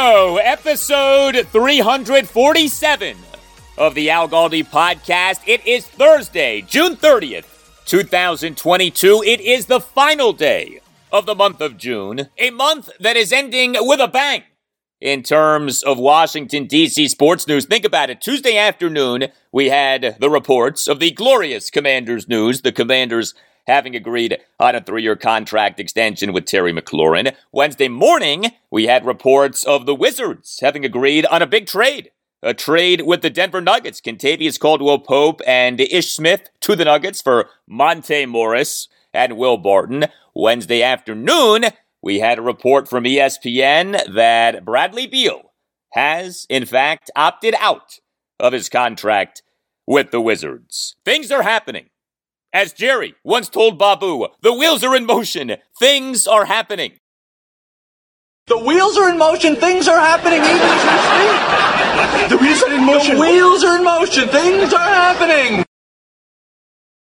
Episode 347 of the Al Galdi podcast. It is Thursday, June 30th, 2022. It is the final day of the month of June, a month that is ending with a bang. In terms of Washington, D.C. sports news, think about it. Tuesday afternoon, we had the reports of the glorious Commanders news. The Commanders having agreed on a three year contract extension with Terry McLaurin. Wednesday morning, we had reports of the Wizards having agreed on a big trade. A trade with the Denver Nuggets. Kentavious Caldwell Pope and Ish Smith to the Nuggets for Monte Morris and Will Barton. Wednesday afternoon, we had a report from ESPN that Bradley Beal has, in fact, opted out of his contract with the Wizards. Things are happening. As Jerry once told Babu, the wheels are in motion. Things are happening. The wheels are in motion. Things are happening even as we speak. The wheels are in motion. The wheels are in motion. Things are happening.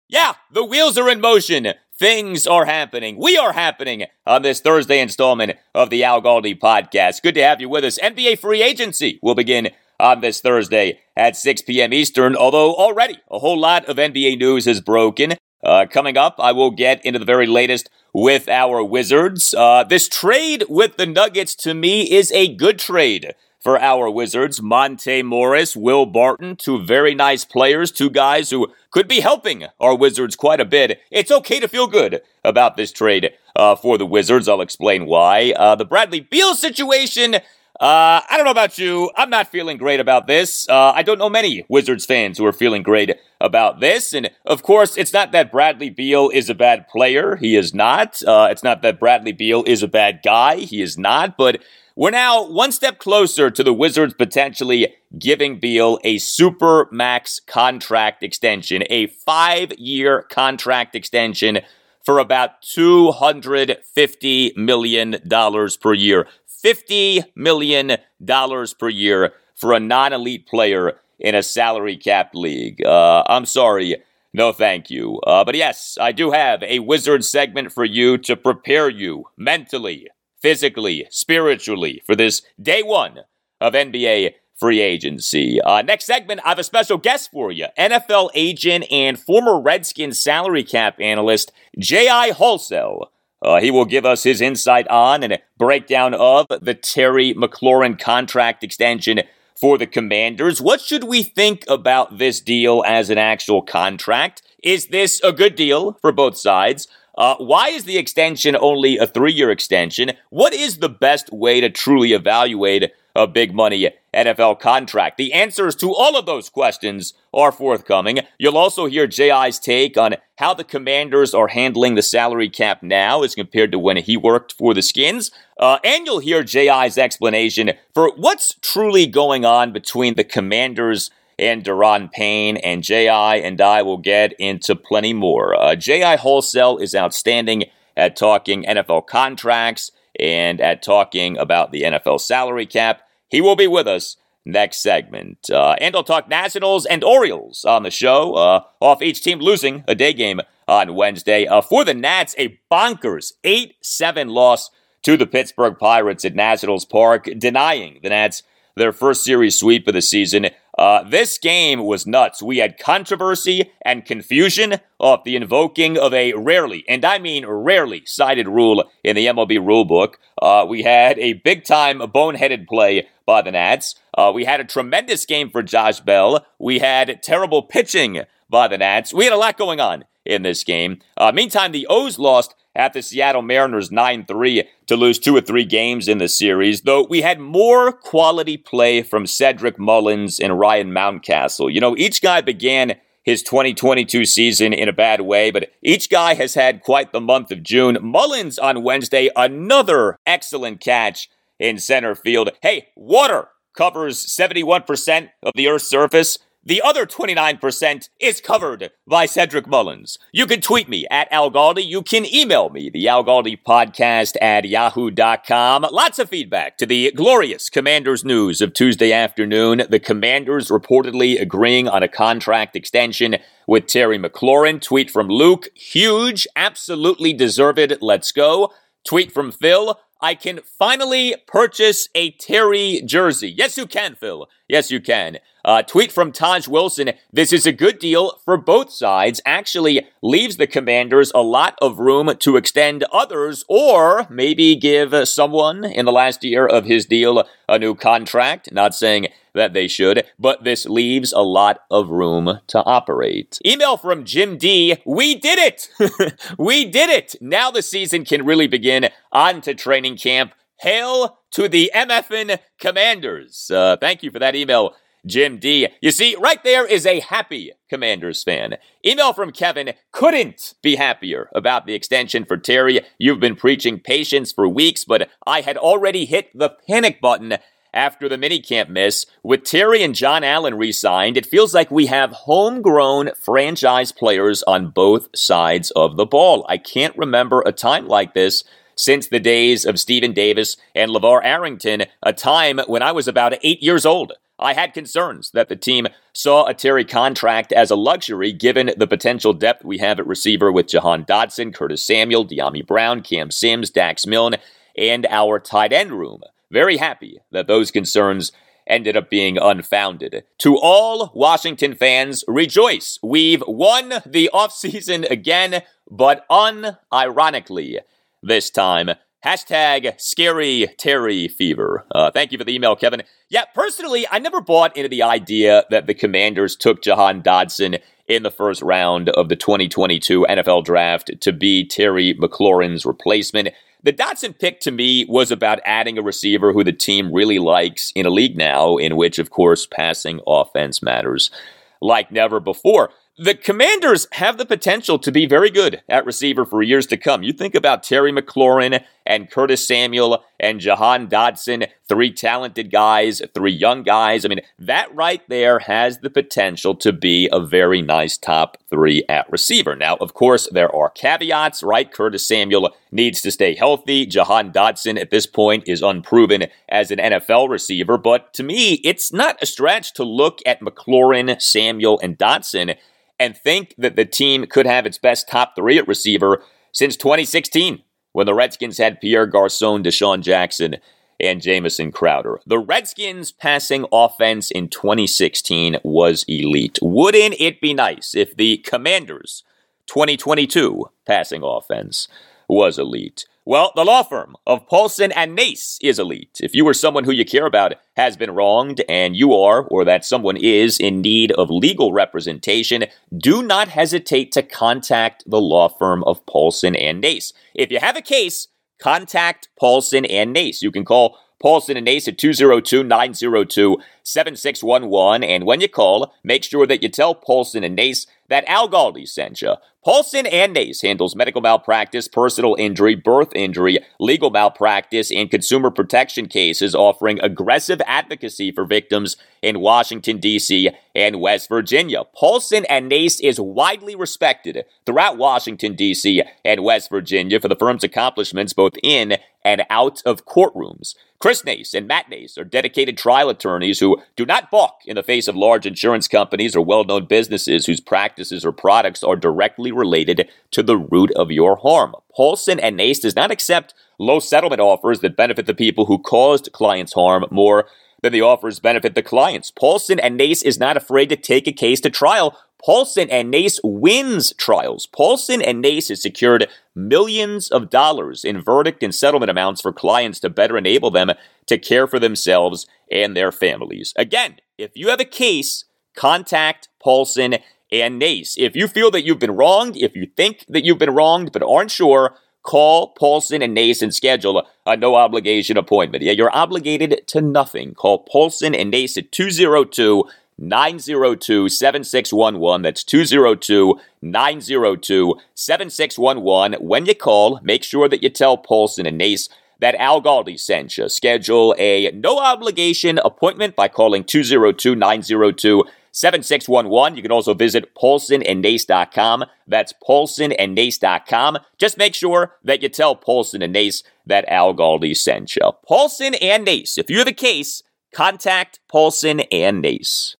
Yeah, the wheels are in motion. Things are happening. We are happening on this Thursday installment of the Al Galdi podcast. Good to have you with us. NBA free agency will begin on this Thursday at 6 p.m. Eastern, although already a whole lot of NBA news has broken. Uh, coming up, I will get into the very latest with our Wizards. Uh, this trade with the Nuggets to me is a good trade for our Wizards. Monte Morris, Will Barton, two very nice players, two guys who could be helping our Wizards quite a bit. It's okay to feel good about this trade uh, for the Wizards. I'll explain why. Uh, the Bradley Beal situation. Uh, I don't know about you. I'm not feeling great about this. Uh, I don't know many Wizards fans who are feeling great about this. And of course, it's not that Bradley Beal is a bad player. He is not. Uh, it's not that Bradley Beal is a bad guy. He is not. But we're now one step closer to the Wizards potentially giving Beal a super max contract extension, a five year contract extension for about $250 million per year. $50 million per year for a non elite player in a salary cap league. Uh, I'm sorry. No, thank you. Uh, but yes, I do have a wizard segment for you to prepare you mentally, physically, spiritually for this day one of NBA free agency. Uh, next segment, I have a special guest for you NFL agent and former Redskins salary cap analyst, J.I. Halsell. Uh, he will give us his insight on and a breakdown of the Terry McLaurin contract extension for the Commanders. What should we think about this deal as an actual contract? Is this a good deal for both sides? Uh, why is the extension only a three year extension? What is the best way to truly evaluate a big money NFL contract? The answers to all of those questions are forthcoming. You'll also hear JI's take on how the commanders are handling the salary cap now as compared to when he worked for the Skins. Uh, and you'll hear JI's explanation for what's truly going on between the commanders and Daron Payne, and J.I. and I will get into plenty more. Uh, J.I. Halsell is outstanding at talking NFL contracts and at talking about the NFL salary cap. He will be with us next segment. Uh, and I'll talk Nationals and Orioles on the show, uh, off each team losing a day game on Wednesday. Uh, for the Nats, a bonkers 8 7 loss to the Pittsburgh Pirates at Nationals Park, denying the Nats their first series sweep of the season. Uh, this game was nuts. We had controversy and confusion of the invoking of a rarely, and I mean rarely, cited rule in the MLB rulebook. Uh, we had a big time boneheaded play by the Nats. Uh, we had a tremendous game for Josh Bell. We had terrible pitching by the Nats. We had a lot going on in this game. Uh, meantime, the O's lost at the Seattle Mariners 9 3 to lose two or three games in the series, though we had more quality play from Cedric Mullins and Ryan Mountcastle. You know, each guy began his 2022 season in a bad way, but each guy has had quite the month of June. Mullins on Wednesday, another excellent catch in center field. Hey, water covers 71% of the Earth's surface. The other 29% is covered by Cedric Mullins. You can tweet me at Al Galdi. You can email me, the Al Galdi podcast at yahoo.com. Lots of feedback to the glorious Commanders news of Tuesday afternoon. The Commanders reportedly agreeing on a contract extension with Terry McLaurin. Tweet from Luke. Huge. Absolutely deserved. Let's go. Tweet from Phil. I can finally purchase a Terry jersey. Yes, you can, Phil. Yes, you can. Uh, tweet from Taj Wilson. This is a good deal for both sides. Actually, leaves the commanders a lot of room to extend others or maybe give someone in the last year of his deal a new contract. Not saying that they should, but this leaves a lot of room to operate. Email from Jim D. We did it! we did it! Now the season can really begin. On to training camp. Hail to the MFN Commanders. Uh, thank you for that email. Jim D. You see, right there is a happy Commanders fan. Email from Kevin couldn't be happier about the extension for Terry. You've been preaching patience for weeks, but I had already hit the panic button after the minicamp miss. With Terry and John Allen re signed, it feels like we have homegrown franchise players on both sides of the ball. I can't remember a time like this since the days of Stephen Davis and LaVar Arrington, a time when I was about eight years old. I had concerns that the team saw a Terry contract as a luxury given the potential depth we have at receiver with Jahan Dotson, Curtis Samuel, Dyami Brown, Cam Sims, Dax Milne, and our tight end room. Very happy that those concerns ended up being unfounded. To all Washington fans, rejoice. We've won the offseason again, but unironically this time. Hashtag scary Terry fever. Uh, thank you for the email, Kevin. Yeah, personally, I never bought into the idea that the Commanders took Jahan Dotson in the first round of the 2022 NFL draft to be Terry McLaurin's replacement. The Dotson pick to me was about adding a receiver who the team really likes in a league now, in which, of course, passing offense matters like never before. The Commanders have the potential to be very good at receiver for years to come. You think about Terry McLaurin and Curtis Samuel and Jahan Dotson, three talented guys, three young guys. I mean, that right there has the potential to be a very nice top three at receiver. Now, of course, there are caveats, right? Curtis Samuel needs to stay healthy. Jahan Dotson at this point is unproven as an NFL receiver, but to me, it's not a stretch to look at McLaurin, Samuel, and Dotson and think that the team could have its best top three at receiver since 2016 when the Redskins had Pierre Garcon, DeSean Jackson, and Jamison Crowder. The Redskins' passing offense in 2016 was elite. Wouldn't it be nice if the Commanders' 2022 passing offense was elite? Well, the law firm of Paulson and Nace is elite. If you or someone who you care about has been wronged and you are, or that someone is, in need of legal representation, do not hesitate to contact the law firm of Paulson and Nace. If you have a case, contact Paulson and Nace. You can call Paulson and Nace at 202 902 7611. And when you call, make sure that you tell Paulson and Nace that Al Galdi sent you. Paulson and Nace handles medical malpractice, personal injury, birth injury, legal malpractice, and consumer protection cases, offering aggressive advocacy for victims in Washington, D.C. and West Virginia. Paulson and Nace is widely respected throughout Washington, D.C. and West Virginia for the firm's accomplishments both in and out of courtrooms. Chris Nace and Matt Nace are dedicated trial attorneys who. Do not balk in the face of large insurance companies or well known businesses whose practices or products are directly related to the root of your harm. Paulson and Nace does not accept low settlement offers that benefit the people who caused clients harm more than the offers benefit the clients. Paulson and Nace is not afraid to take a case to trial. Paulson and Nace wins trials. Paulson and Nace has secured millions of dollars in verdict and settlement amounts for clients to better enable them to care for themselves and their families. Again, if you have a case, contact Paulson and Nace. If you feel that you've been wronged, if you think that you've been wronged but aren't sure, Call Paulson and Nace and schedule a, no obligation appointment. Yeah, you're obligated to nothing. Call Paulson and Nace at 202 902 7611. That's 202 902 7611. When you call, make sure that you tell Paulson and Nace that Al Galdi sent you. Schedule a no obligation appointment by calling 202 902 7611. You can also visit paulsonandnace.com. That's paulsonandnace.com. Just make sure that you tell Paulson and Nace that Al Galdi sent you. Paulson and Nace. If you have a case, contact Paulson and Nace.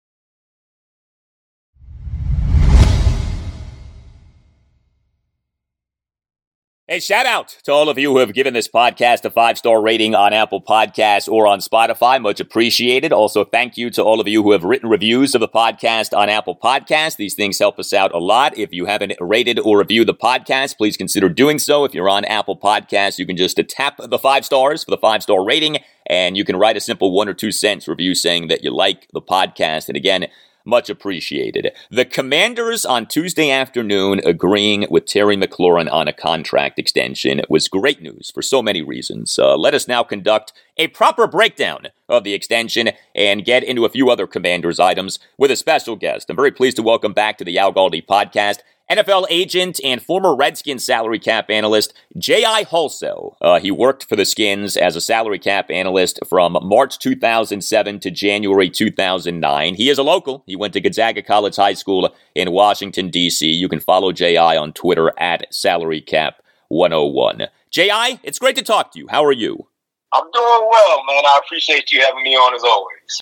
Hey, shout out to all of you who have given this podcast a five star rating on Apple Podcasts or on Spotify. Much appreciated. Also, thank you to all of you who have written reviews of the podcast on Apple Podcasts. These things help us out a lot. If you haven't rated or reviewed the podcast, please consider doing so. If you're on Apple Podcasts, you can just tap the five stars for the five star rating and you can write a simple one or two cents review saying that you like the podcast. And again, much appreciated. The Commanders on Tuesday afternoon agreeing with Terry McLaurin on a contract extension was great news for so many reasons. Uh, let us now conduct a proper breakdown of the extension and get into a few other Commanders items with a special guest. I'm very pleased to welcome back to the Al Galdi podcast NFL agent and former Redskins salary cap analyst J.I. Halsell. Uh, he worked for the Skins as a salary cap analyst from March 2007 to January 2009. He is a local. He went to Gonzaga College High School in Washington, D.C. You can follow J.I. on Twitter at salarycap101. J.I., it's great to talk to you. How are you? I'm doing well, man. I appreciate you having me on as always.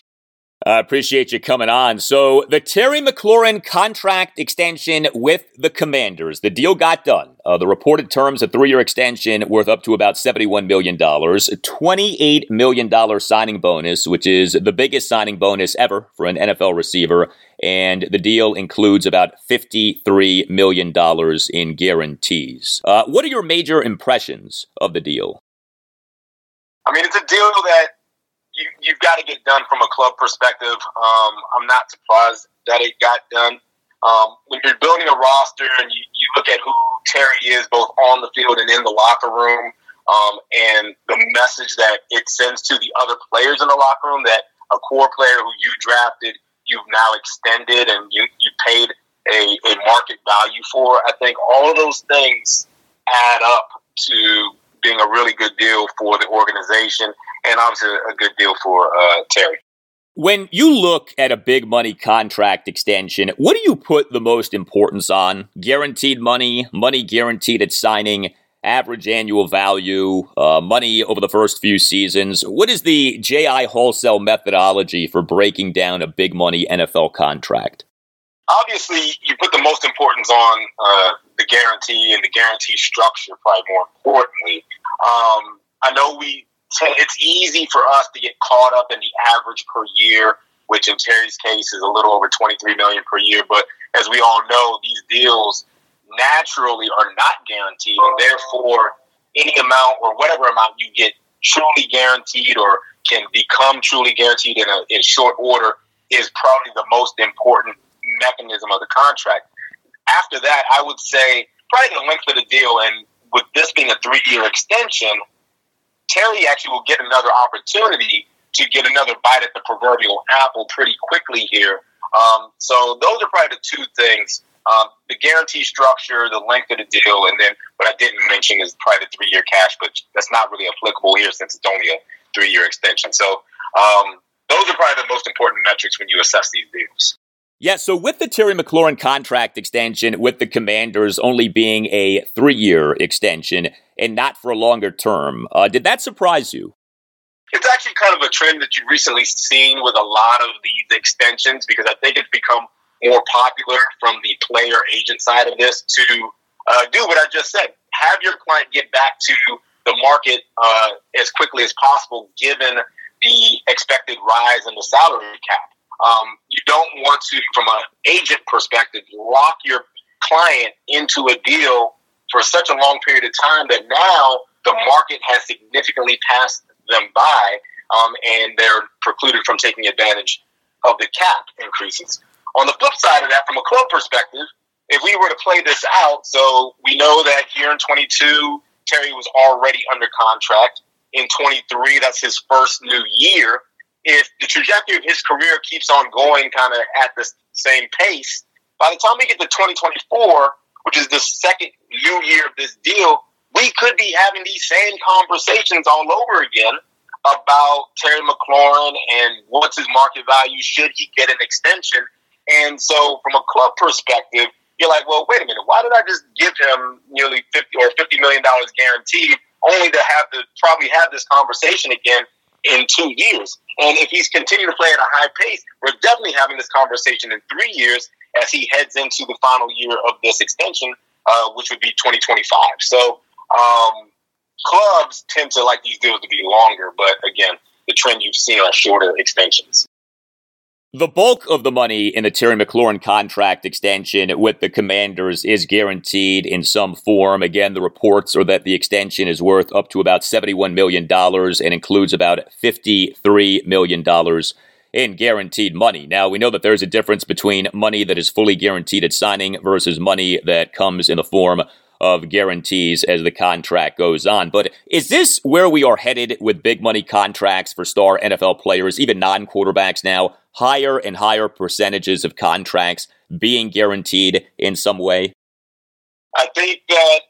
I appreciate you coming on. So, the Terry McLaurin contract extension with the Commanders, the deal got done. Uh, the reported terms, a three year extension worth up to about $71 million, $28 million signing bonus, which is the biggest signing bonus ever for an NFL receiver. And the deal includes about $53 million in guarantees. Uh, what are your major impressions of the deal? I mean, it's a deal that you, you've got to get done from a club perspective. Um, I'm not surprised that it got done. Um, when you're building a roster and you, you look at who Terry is, both on the field and in the locker room, um, and the message that it sends to the other players in the locker room that a core player who you drafted, you've now extended and you, you paid a, a market value for. I think all of those things add up to being a really good deal for the organization and obviously a good deal for uh, Terry. When you look at a big money contract extension, what do you put the most importance on? Guaranteed money, money guaranteed at signing, average annual value, uh, money over the first few seasons. What is the JI Halsell methodology for breaking down a big money NFL contract? Obviously, you put the most importance on uh, the guarantee and the guarantee structure, probably more importantly. Um, I know we it's easy for us to get caught up in the average per year, which in Terry's case is a little over 23 million per year. But as we all know, these deals naturally are not guaranteed, and therefore any amount or whatever amount you get truly guaranteed or can become truly guaranteed in a in short order is probably the most important mechanism of the contract. After that, I would say probably the length of the deal, and with this being a three year extension Terry actually will get another opportunity to get another bite at the proverbial apple pretty quickly here. Um, so those are probably the two things. Um, the guarantee structure, the length of the deal, and then what I didn't mention is probably the three year cash, but that's not really applicable here since it's only a three year extension. So um, those are probably the most important metrics when you assess these deals. Yeah, so with the Terry McLaurin contract extension, with the Commanders only being a three year extension and not for a longer term, uh, did that surprise you? it's actually kind of a trend that you've recently seen with a lot of these extensions because I think it's become more popular from the player agent side of this to uh, do what I just said. Have your client get back to the market uh, as quickly as possible, given the expected rise in the salary cap. Um, you don't want to, from an agent perspective, lock your client into a deal for such a long period of time that now the market has significantly passed them by, um, and they're precluded from taking advantage of the cap increases. On the flip side of that, from a club perspective, if we were to play this out, so we know that here in 22, Terry was already under contract. In 23, that's his first new year. If the trajectory of his career keeps on going kind of at the same pace, by the time we get to 2024, which is the second new year of this deal, we could be having these same conversations all over again about Terry McLaurin and what's his market value. Should he get an extension? And so, from a club perspective, you're like, well, wait a minute. Why did I just give him nearly fifty or fifty million dollars guaranteed, only to have to probably have this conversation again in two years? And if he's continuing to play at a high pace, we're definitely having this conversation in three years as he heads into the final year of this extension, uh, which would be 2025. So um, clubs tend to like these deals to be longer, but again, the trend you've seen are shorter extensions. The bulk of the money in the Terry McLaurin contract extension with the Commanders is guaranteed in some form. Again, the reports are that the extension is worth up to about $71 million and includes about $53 million in guaranteed money. Now, we know that there's a difference between money that is fully guaranteed at signing versus money that comes in the form of guarantees as the contract goes on. But is this where we are headed with big money contracts for star NFL players, even non quarterbacks now? Higher and higher percentages of contracts being guaranteed in some way? I think that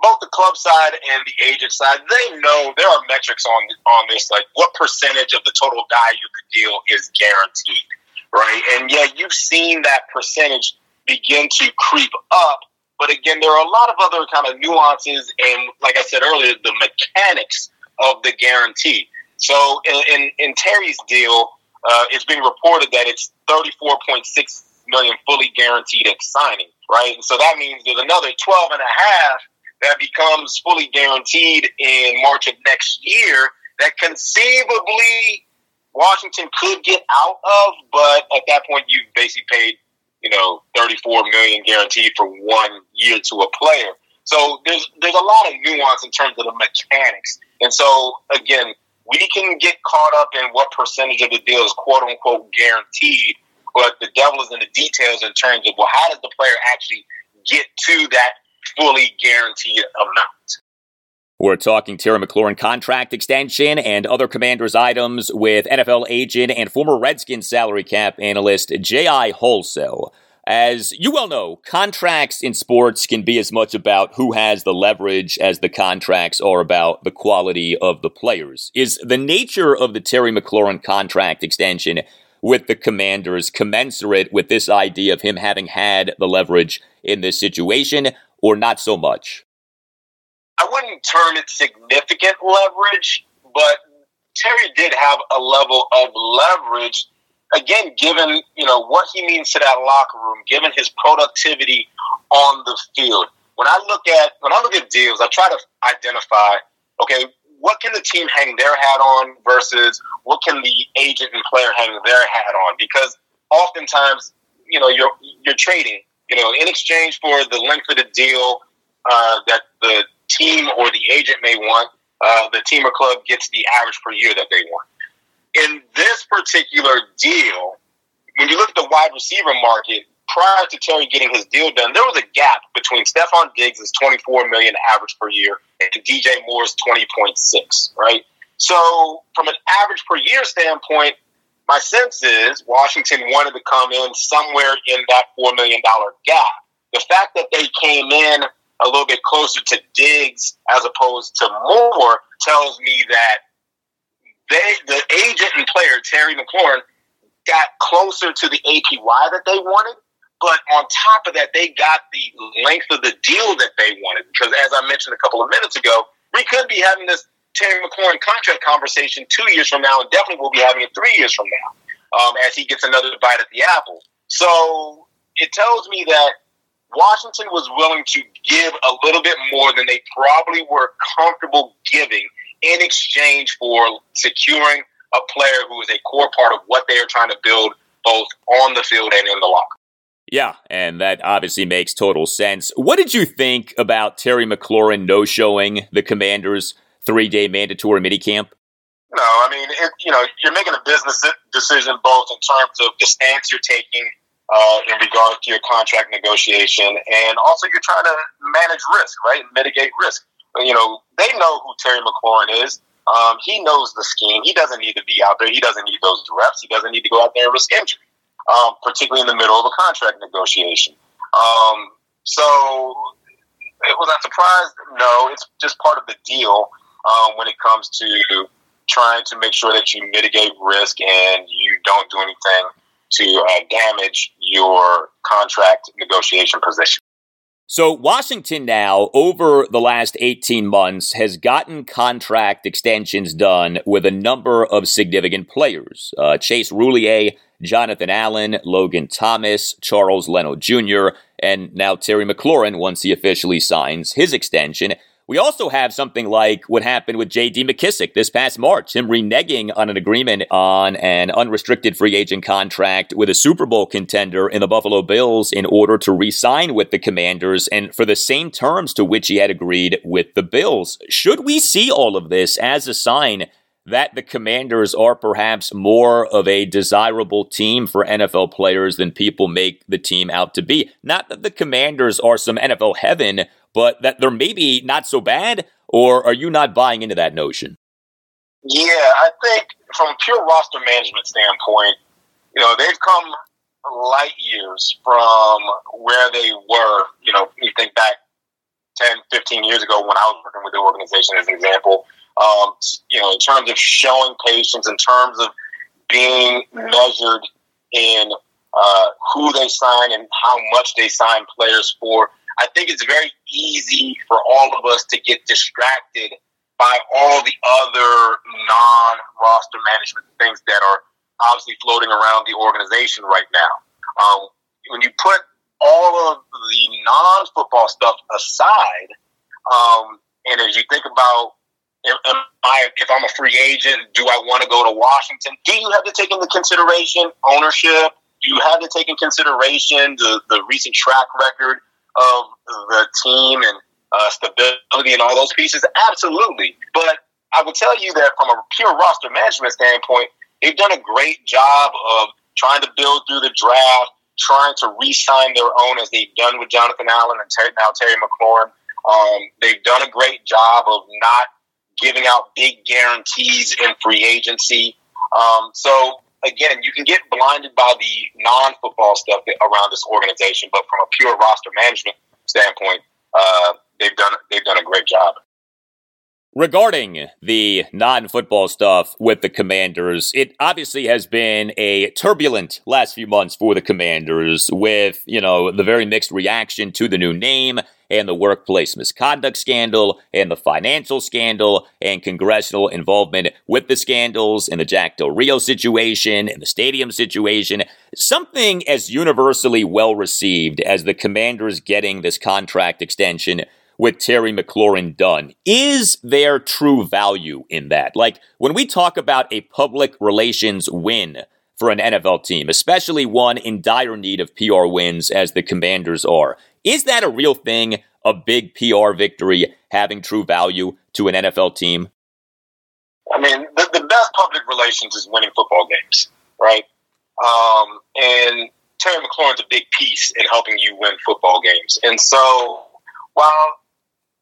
both the club side and the agent side, they know there are metrics on on this, like what percentage of the total value of the deal is guaranteed, right? And yeah, you've seen that percentage begin to creep up, but again, there are a lot of other kind of nuances and, like I said earlier, the mechanics of the guarantee. So in in, in Terry's deal, uh, it's being reported that it's thirty four point six million fully guaranteed at signing, right? And so that means there's another 12 and a half that becomes fully guaranteed in March of next year that conceivably Washington could get out of, but at that point you've basically paid, you know, 34 million guaranteed for one year to a player. So there's there's a lot of nuance in terms of the mechanics. And so again, we can get caught up in what percentage of the deal is quote unquote guaranteed, but the devil is in the details in terms of well, how does the player actually get to that fully guaranteed amount. We're talking Terry McLaurin contract extension and other commanders items with NFL agent and former Redskins salary cap analyst J.I. Halsell. As you well know, contracts in sports can be as much about who has the leverage as the contracts are about the quality of the players. Is the nature of the Terry McLaurin contract extension with the commanders commensurate with this idea of him having had the leverage in this situation? or not so much? I wouldn't term it significant leverage, but Terry did have a level of leverage. Again, given you know what he means to that locker room, given his productivity on the field. When I look at when I look at deals, I try to identify okay, what can the team hang their hat on versus what can the agent and player hang their hat on? Because oftentimes, you know, you're you're trading you know, in exchange for the length of the deal uh, that the team or the agent may want, uh, the team or club gets the average per year that they want. In this particular deal, when you look at the wide receiver market, prior to Terry getting his deal done, there was a gap between Stefon Diggs' 24 million average per year and DJ Moore's 20.6, right? So from an average per year standpoint, my sense is Washington wanted to come in somewhere in that $4 million gap. The fact that they came in a little bit closer to Diggs as opposed to Moore tells me that they, the agent and player, Terry McLaurin, got closer to the APY that they wanted. But on top of that, they got the length of the deal that they wanted. Because as I mentioned a couple of minutes ago, we could be having this Terry McLaurin contract conversation two years from now, and definitely we'll be having it three years from now um, as he gets another bite at the apple. So it tells me that Washington was willing to give a little bit more than they probably were comfortable giving in exchange for securing a player who is a core part of what they are trying to build both on the field and in the locker. Yeah, and that obviously makes total sense. What did you think about Terry McLaurin no showing the Commanders' three day mandatory minicamp? No, I mean, it, you know, you're making a business decision both in terms of the stance you're taking uh, in regard to your contract negotiation, and also you're trying to manage risk, right? Mitigate risk. You know, they know who Terry McLaurin is. Um, he knows the scheme. He doesn't need to be out there. He doesn't need those reps. He doesn't need to go out there and risk injury, um, particularly in the middle of a contract negotiation. Um, so, it was I surprised? No, it's just part of the deal um, when it comes to trying to make sure that you mitigate risk and you don't do anything to uh, damage your contract negotiation position. So, Washington now, over the last 18 months, has gotten contract extensions done with a number of significant players uh, Chase Roullier, Jonathan Allen, Logan Thomas, Charles Leno Jr., and now Terry McLaurin once he officially signs his extension. We also have something like what happened with J.D. McKissic this past March, him reneging on an agreement on an unrestricted free agent contract with a Super Bowl contender in the Buffalo Bills in order to re sign with the Commanders and for the same terms to which he had agreed with the Bills. Should we see all of this as a sign? that the Commanders are perhaps more of a desirable team for NFL players than people make the team out to be. Not that the Commanders are some NFL heaven, but that they're maybe not so bad, or are you not buying into that notion? Yeah, I think from a pure roster management standpoint, you know, they've come light years from where they were. You know, you think back 10, 15 years ago when I was working with the organization as an example, um, you know, in terms of showing patience, in terms of being measured in uh, who they sign and how much they sign players for. I think it's very easy for all of us to get distracted by all the other non roster management things that are obviously floating around the organization right now. Um, when you put all of the non football stuff aside, um, and as you think about am I, if I'm a free agent, do I want to go to Washington? Do you have to take into consideration ownership? Do you have to take in consideration the, the recent track record of the team and uh, stability and all those pieces? Absolutely. But I will tell you that from a pure roster management standpoint, they've done a great job of trying to build through the draft, trying to re-sign their own as they've done with Jonathan Allen and ter- now Terry McLaurin. Um, they've done a great job of not giving out big guarantees in free agency. Um, so again, you can get blinded by the non-football stuff around this organization, but from a pure roster management standpoint, uh, they've done they've done a great job. Regarding the non football stuff with the Commanders, it obviously has been a turbulent last few months for the Commanders with, you know, the very mixed reaction to the new name and the workplace misconduct scandal and the financial scandal and congressional involvement with the scandals and the Jack Del Rio situation and the stadium situation. Something as universally well received as the Commanders getting this contract extension with Terry McLaurin done. Is there true value in that? Like when we talk about a public relations win for an NFL team, especially one in dire need of PR wins as the Commanders are, is that a real thing? A big PR victory having true value to an NFL team? I mean, the, the best public relations is winning football games, right? Um, and Terry McLaurin's a big piece in helping you win football games. And so, while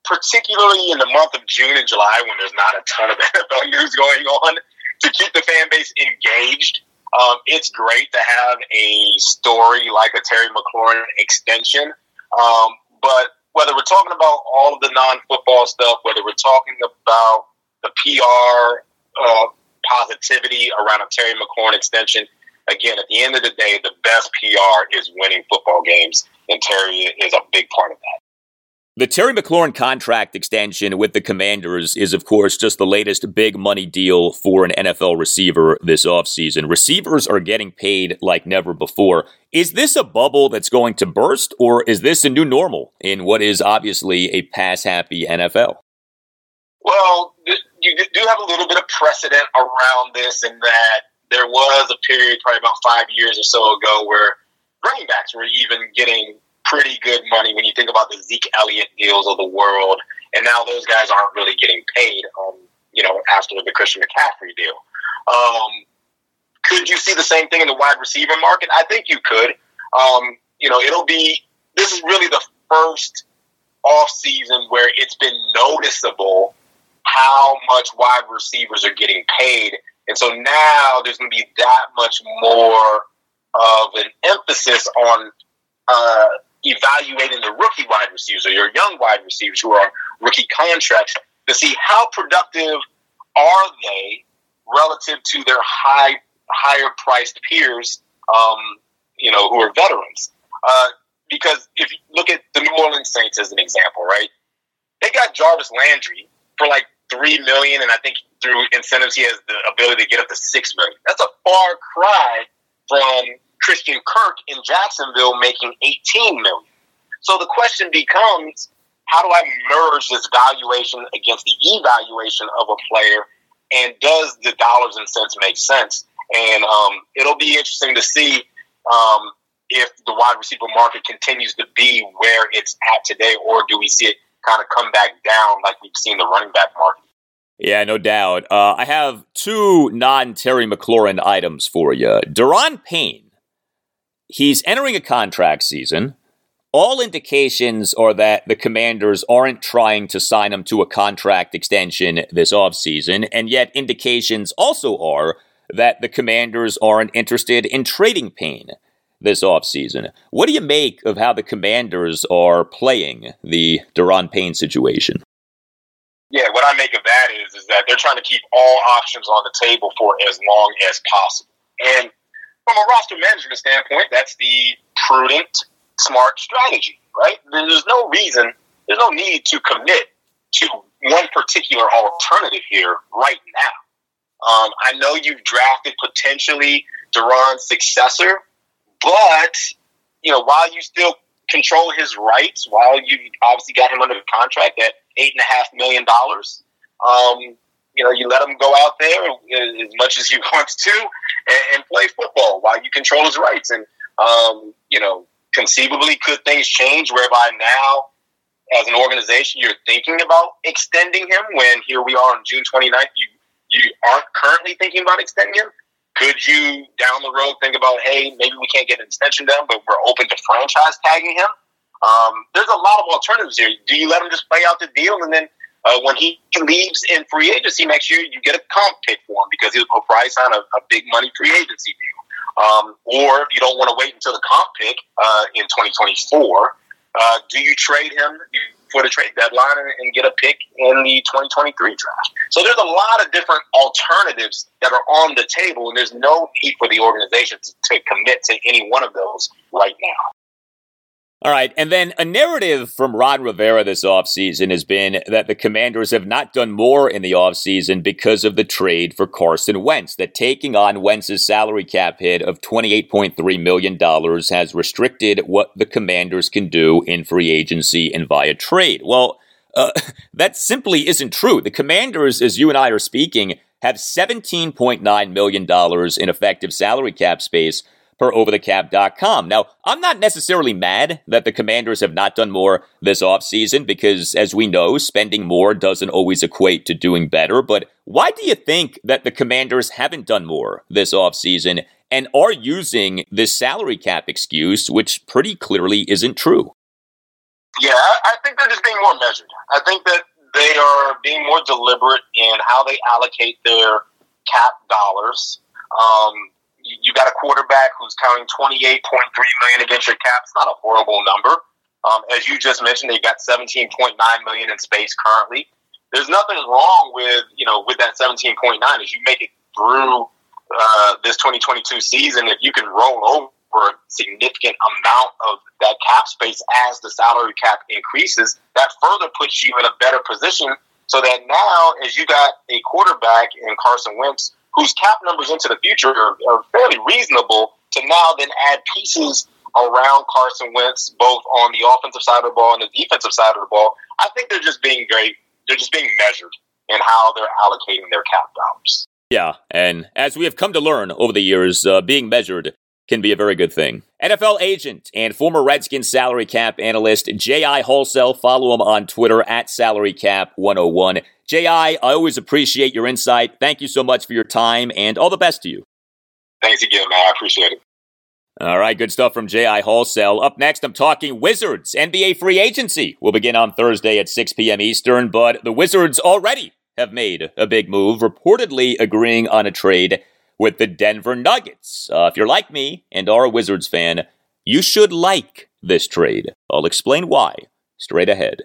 particularly in the month of June and July when there's not a ton of NFL news going on, to keep the fan base engaged. Um, it's great to have a story like a Terry McLaurin extension. Um, but whether we're talking about all of the non football stuff, whether we're talking about the PR uh, positivity around a Terry McLaurin extension, again, at the end of the day, the best PR is winning football games, and Terry is a big part of that. The Terry McLaurin contract extension with the Commanders is, of course, just the latest big money deal for an NFL receiver this offseason. Receivers are getting paid like never before. Is this a bubble that's going to burst, or is this a new normal in what is obviously a pass happy NFL? Well, you do have a little bit of precedent around this in that there was a period, probably about five years or so ago, where running backs were even getting pretty good money when you think about the Zeke Elliott deals of the world. And now those guys aren't really getting paid, um, you know, after the Christian McCaffrey deal. Um, could you see the same thing in the wide receiver market? I think you could. Um, you know, it'll be, this is really the first off season where it's been noticeable how much wide receivers are getting paid. And so now there's going to be that much more of an emphasis on uh, evaluating the rookie wide receivers or your young wide receivers who are on rookie contracts to see how productive are they relative to their high higher priced peers, um, you know, who are veterans. Uh, because if you look at the New Orleans Saints as an example, right? They got Jarvis Landry for like three million, and I think through incentives he has the ability to get up to six million. That's a far cry from Christian Kirk in Jacksonville making 18 million. So the question becomes, how do I merge this valuation against the evaluation of a player? And does the dollars and cents make sense? And um, it'll be interesting to see um, if the wide receiver market continues to be where it's at today, or do we see it kind of come back down like we've seen the running back market? Yeah, no doubt. Uh, I have two non Terry McLaurin items for you. Daron Payne he's entering a contract season. All indications are that the commanders aren't trying to sign him to a contract extension this offseason, and yet indications also are that the commanders aren't interested in trading Payne this offseason. What do you make of how the commanders are playing the Daron Payne situation? Yeah, what I make of that is is that they're trying to keep all options on the table for as long as possible. And from a roster management standpoint, that's the prudent, smart strategy, right? There's no reason, there's no need to commit to one particular alternative here right now. Um, I know you've drafted potentially Daron's successor, but you know while you still control his rights, while you obviously got him under contract at eight and a half million dollars, um, you know, you let him go out there as much as he wants to and, and play football while you control his rights. And, um, you know, conceivably, could things change whereby now, as an organization, you're thinking about extending him when here we are on June 29th, you, you aren't currently thinking about extending him? Could you down the road think about, hey, maybe we can't get an extension done, but we're open to franchise tagging him? Um, there's a lot of alternatives here. Do you let him just play out the deal and then uh, when he leaves in free agency next year, you get a comp pick for him because he'll price on a, a big money free agency deal. Um, or if you don't want to wait until the comp pick uh, in 2024, uh, do you trade him for the trade deadline and, and, get a pick in the 2023 draft? So there's a lot of different alternatives that are on the table, and there's no need for the organization to, to commit to any one of those right now. All right. And then a narrative from Ron Rivera this offseason has been that the commanders have not done more in the offseason because of the trade for Carson Wentz, that taking on Wentz's salary cap hit of $28.3 million has restricted what the commanders can do in free agency and via trade. Well, uh, that simply isn't true. The commanders, as you and I are speaking, have $17.9 million in effective salary cap space per overthecap.com. Now, I'm not necessarily mad that the commanders have not done more this offseason because, as we know, spending more doesn't always equate to doing better. But why do you think that the commanders haven't done more this offseason and are using this salary cap excuse, which pretty clearly isn't true? Yeah, I think they're just being more measured. I think that they are being more deliberate in how they allocate their cap dollars. Um, you got a quarterback who's counting 28.3 million against your cap. It's not a horrible number. Um, as you just mentioned, they got 17.9 million in space currently. There's nothing wrong with you know with that 17.9 as you make it through uh, this 2022 season. If you can roll over a significant amount of that cap space as the salary cap increases. That further puts you in a better position so that now, as you got a quarterback in Carson Wentz, whose cap numbers into the future are, are fairly reasonable, to now then add pieces around Carson Wentz, both on the offensive side of the ball and the defensive side of the ball, I think they're just being great. they're just being measured in how they're allocating their cap dollars. Yeah, and as we have come to learn over the years, uh, being measured can be a very good thing. NFL agent and former Redskins salary cap analyst J.I. Halsell. Follow him on Twitter at salarycap101. J.I., I always appreciate your insight. Thank you so much for your time and all the best to you. Thanks again, man. I appreciate it. All right, good stuff from J.I. Halsell. Up next, I'm talking Wizards. NBA free agency will begin on Thursday at 6 p.m. Eastern, but the Wizards already have made a big move, reportedly agreeing on a trade with the Denver Nuggets. Uh, if you're like me and are a Wizards fan, you should like this trade. I'll explain why straight ahead.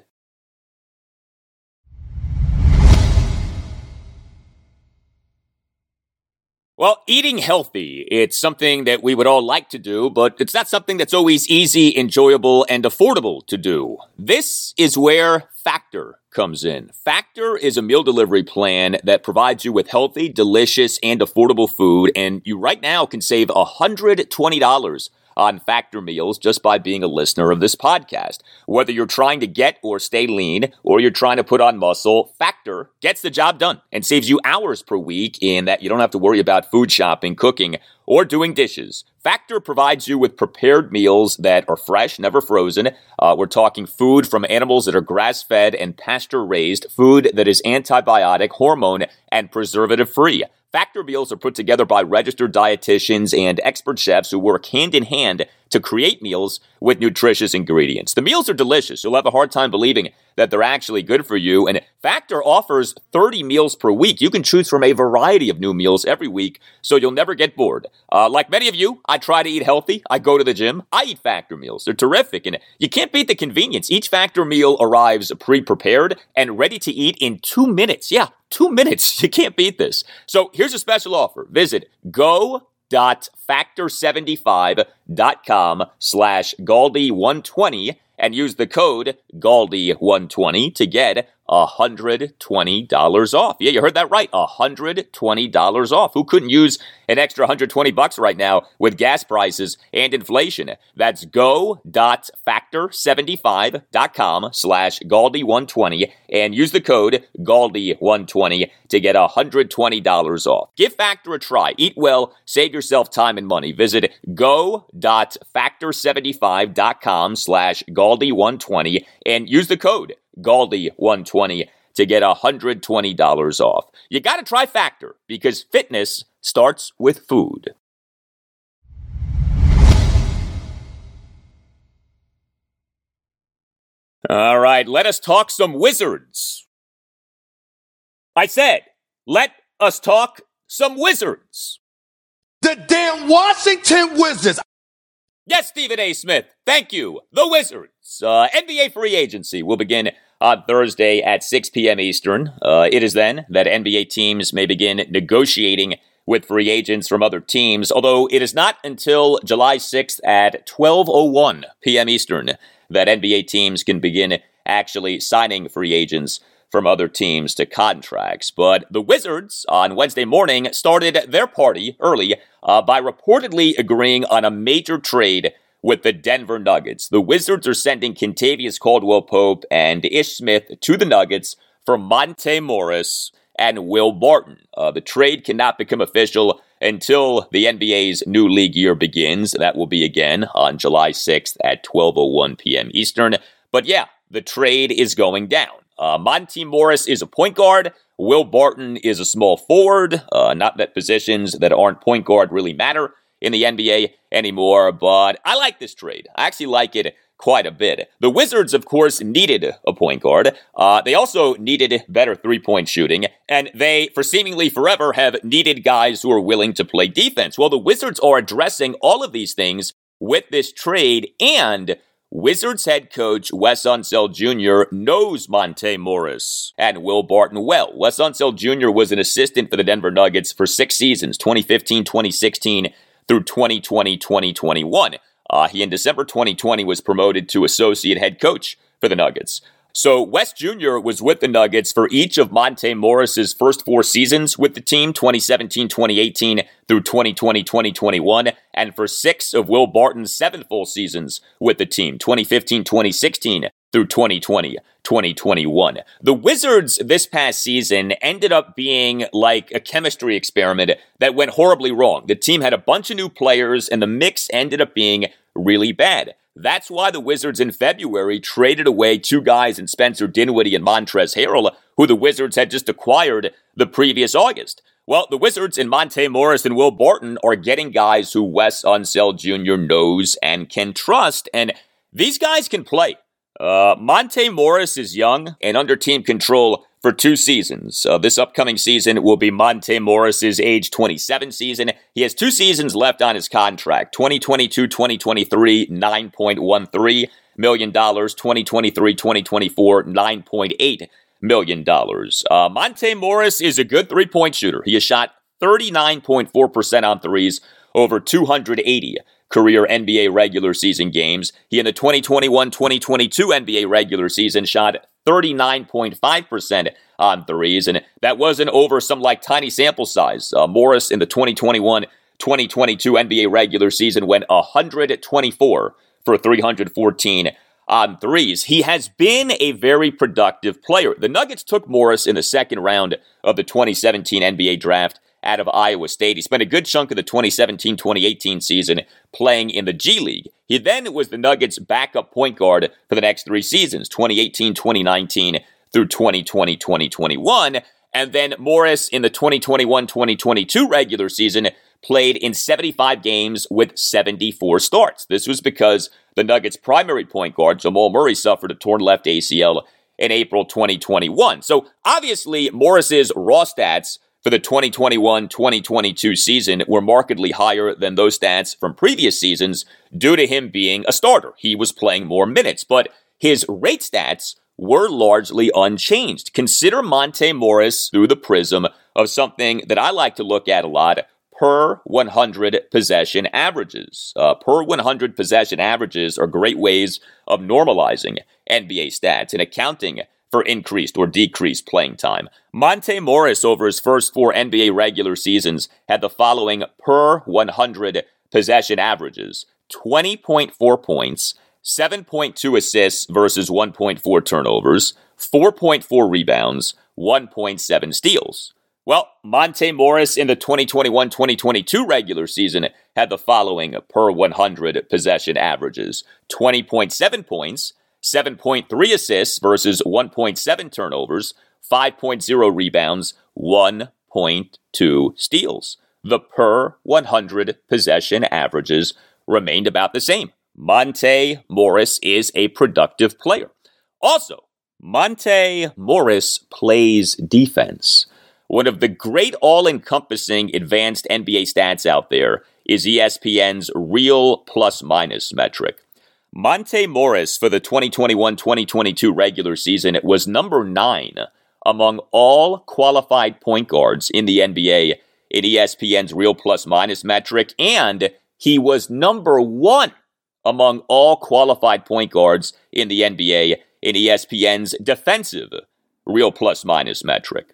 Well, eating healthy, it's something that we would all like to do, but it's not something that's always easy, enjoyable, and affordable to do. This is where Factor comes in. Factor is a meal delivery plan that provides you with healthy, delicious, and affordable food, and you right now can save $120 on Factor meals just by being a listener of this podcast. Whether you're trying to get or stay lean or you're trying to put on muscle, Factor gets the job done and saves you hours per week in that you don't have to worry about food shopping, cooking, or doing dishes. Factor provides you with prepared meals that are fresh, never frozen. Uh, we're talking food from animals that are grass fed and pasture raised, food that is antibiotic, hormone, and preservative free. Factor meals are put together by registered dietitians and expert chefs who work hand in hand to create meals with nutritious ingredients. The meals are delicious. You'll have a hard time believing that they're actually good for you. And Factor offers 30 meals per week. You can choose from a variety of new meals every week, so you'll never get bored. Uh, like many of you, I try to eat healthy. I go to the gym. I eat Factor meals. They're terrific, and you can't beat the convenience. Each Factor meal arrives pre-prepared and ready to eat in two minutes. Yeah, two minutes. You can't beat this. So here's a special offer. Visit go factor75.com slash Galdi120 and use the code GALDI120 to get $120 off. Yeah, you heard that right. $120 off. Who couldn't use an extra 120 bucks right now with gas prices and inflation? That's go.factor75.com slash Galdi120 and use the code Galdi120 to get $120 off. Give Factor a try. Eat well, save yourself time and money. Visit go.factor75.com slash Galdi120 and use the code Galdi120 to get $120 off. You got to try Factor because fitness starts with food. All right, let us talk some wizards. I said, let us talk some wizards. The damn Washington Wizards. Yes, Stephen A. Smith. Thank you. The Wizards. Uh, NBA free agency will begin on Thursday at 6 p.m. Eastern. Uh, it is then that NBA teams may begin negotiating with free agents from other teams, although it is not until July 6th at 12.01 p.m. Eastern that NBA teams can begin actually signing free agents from other teams to contracts. But the Wizards on Wednesday morning started their party early uh, by reportedly agreeing on a major trade with the Denver Nuggets. The Wizards are sending Kentavious Caldwell Pope and Ish Smith to the Nuggets for Monte Morris and Will Barton. Uh, the trade cannot become official until the NBA's new league year begins. That will be again on July 6th at 12:01 p.m. Eastern. But yeah, the trade is going down. Uh, Monte Morris is a point guard. Will Barton is a small forward. Uh, not that positions that aren't point guard really matter in the NBA anymore, but I like this trade. I actually like it quite a bit. The Wizards, of course, needed a point guard. Uh, they also needed better three point shooting, and they, for seemingly forever, have needed guys who are willing to play defense. Well, the Wizards are addressing all of these things with this trade and Wizards head coach Wes Unseld Jr. knows Monte Morris and Will Barton well. Wes Unseld Jr. was an assistant for the Denver Nuggets for six seasons 2015, 2016, through 2020 2021. Uh, he in December 2020 was promoted to associate head coach for the Nuggets. So Wes Jr. was with the Nuggets for each of Monte Morris's first four seasons with the team, 2017-2018 through 2020-2021, and for six of Will Barton's seven full seasons with the team, 2015-2016 through 2020 2021. The Wizards this past season ended up being like a chemistry experiment that went horribly wrong. The team had a bunch of new players, and the mix ended up being really bad. That's why the Wizards in February traded away two guys in Spencer Dinwiddie and Montrezl Harrell, who the Wizards had just acquired the previous August. Well, the Wizards in Monte Morris and Will Barton are getting guys who Wes Unseld Jr. knows and can trust, and these guys can play. Uh, Monte Morris is young and under team control for two seasons. Uh, this upcoming season will be Monte Morris's age 27 season. He has two seasons left on his contract 2022 2023, $9.13 million, 2023 2024, $9.8 million. Uh, Monte Morris is a good three point shooter. He has shot 39.4% on threes over 280 career NBA regular season games. He in the 2021 2022 NBA regular season shot 39.5% on threes, and that wasn't over some like tiny sample size. Uh, Morris in the 2021 2022 NBA regular season went 124 for 314 on threes. He has been a very productive player. The Nuggets took Morris in the second round of the 2017 NBA draft out of Iowa State. He spent a good chunk of the 2017 2018 season playing in the G League. He then was the Nuggets' backup point guard for the next three seasons 2018 2019 through 2020 2021. And then Morris in the 2021 2022 regular season played in 75 games with 74 starts. This was because the Nuggets' primary point guard, Jamal Murray, suffered a torn left ACL in April 2021. So obviously, Morris's raw stats for the 2021 2022 season were markedly higher than those stats from previous seasons due to him being a starter. He was playing more minutes, but his rate stats were largely unchanged. Consider Monte Morris through the prism of something that I like to look at a lot per 100 possession averages. Uh, per 100 possession averages are great ways of normalizing NBA stats and accounting for increased or decreased playing time. Monte Morris, over his first four NBA regular seasons, had the following per 100 possession averages 20.4 points, 7.2 assists versus 1.4 turnovers, 4.4 rebounds, 1.7 steals. Well, Monte Morris in the 2021 2022 regular season had the following per 100 possession averages 20.7 points, 7.3 assists versus 1.7 turnovers, 5.0 rebounds, 1.2 steals. The per 100 possession averages remained about the same. Monte Morris is a productive player. Also, Monte Morris plays defense. One of the great all encompassing advanced NBA stats out there is ESPN's real plus minus metric. Monte Morris for the 2021 2022 regular season was number nine among all qualified point guards in the NBA in ESPN's real plus minus metric, and he was number one among all qualified point guards in the NBA in ESPN's defensive real plus minus metric.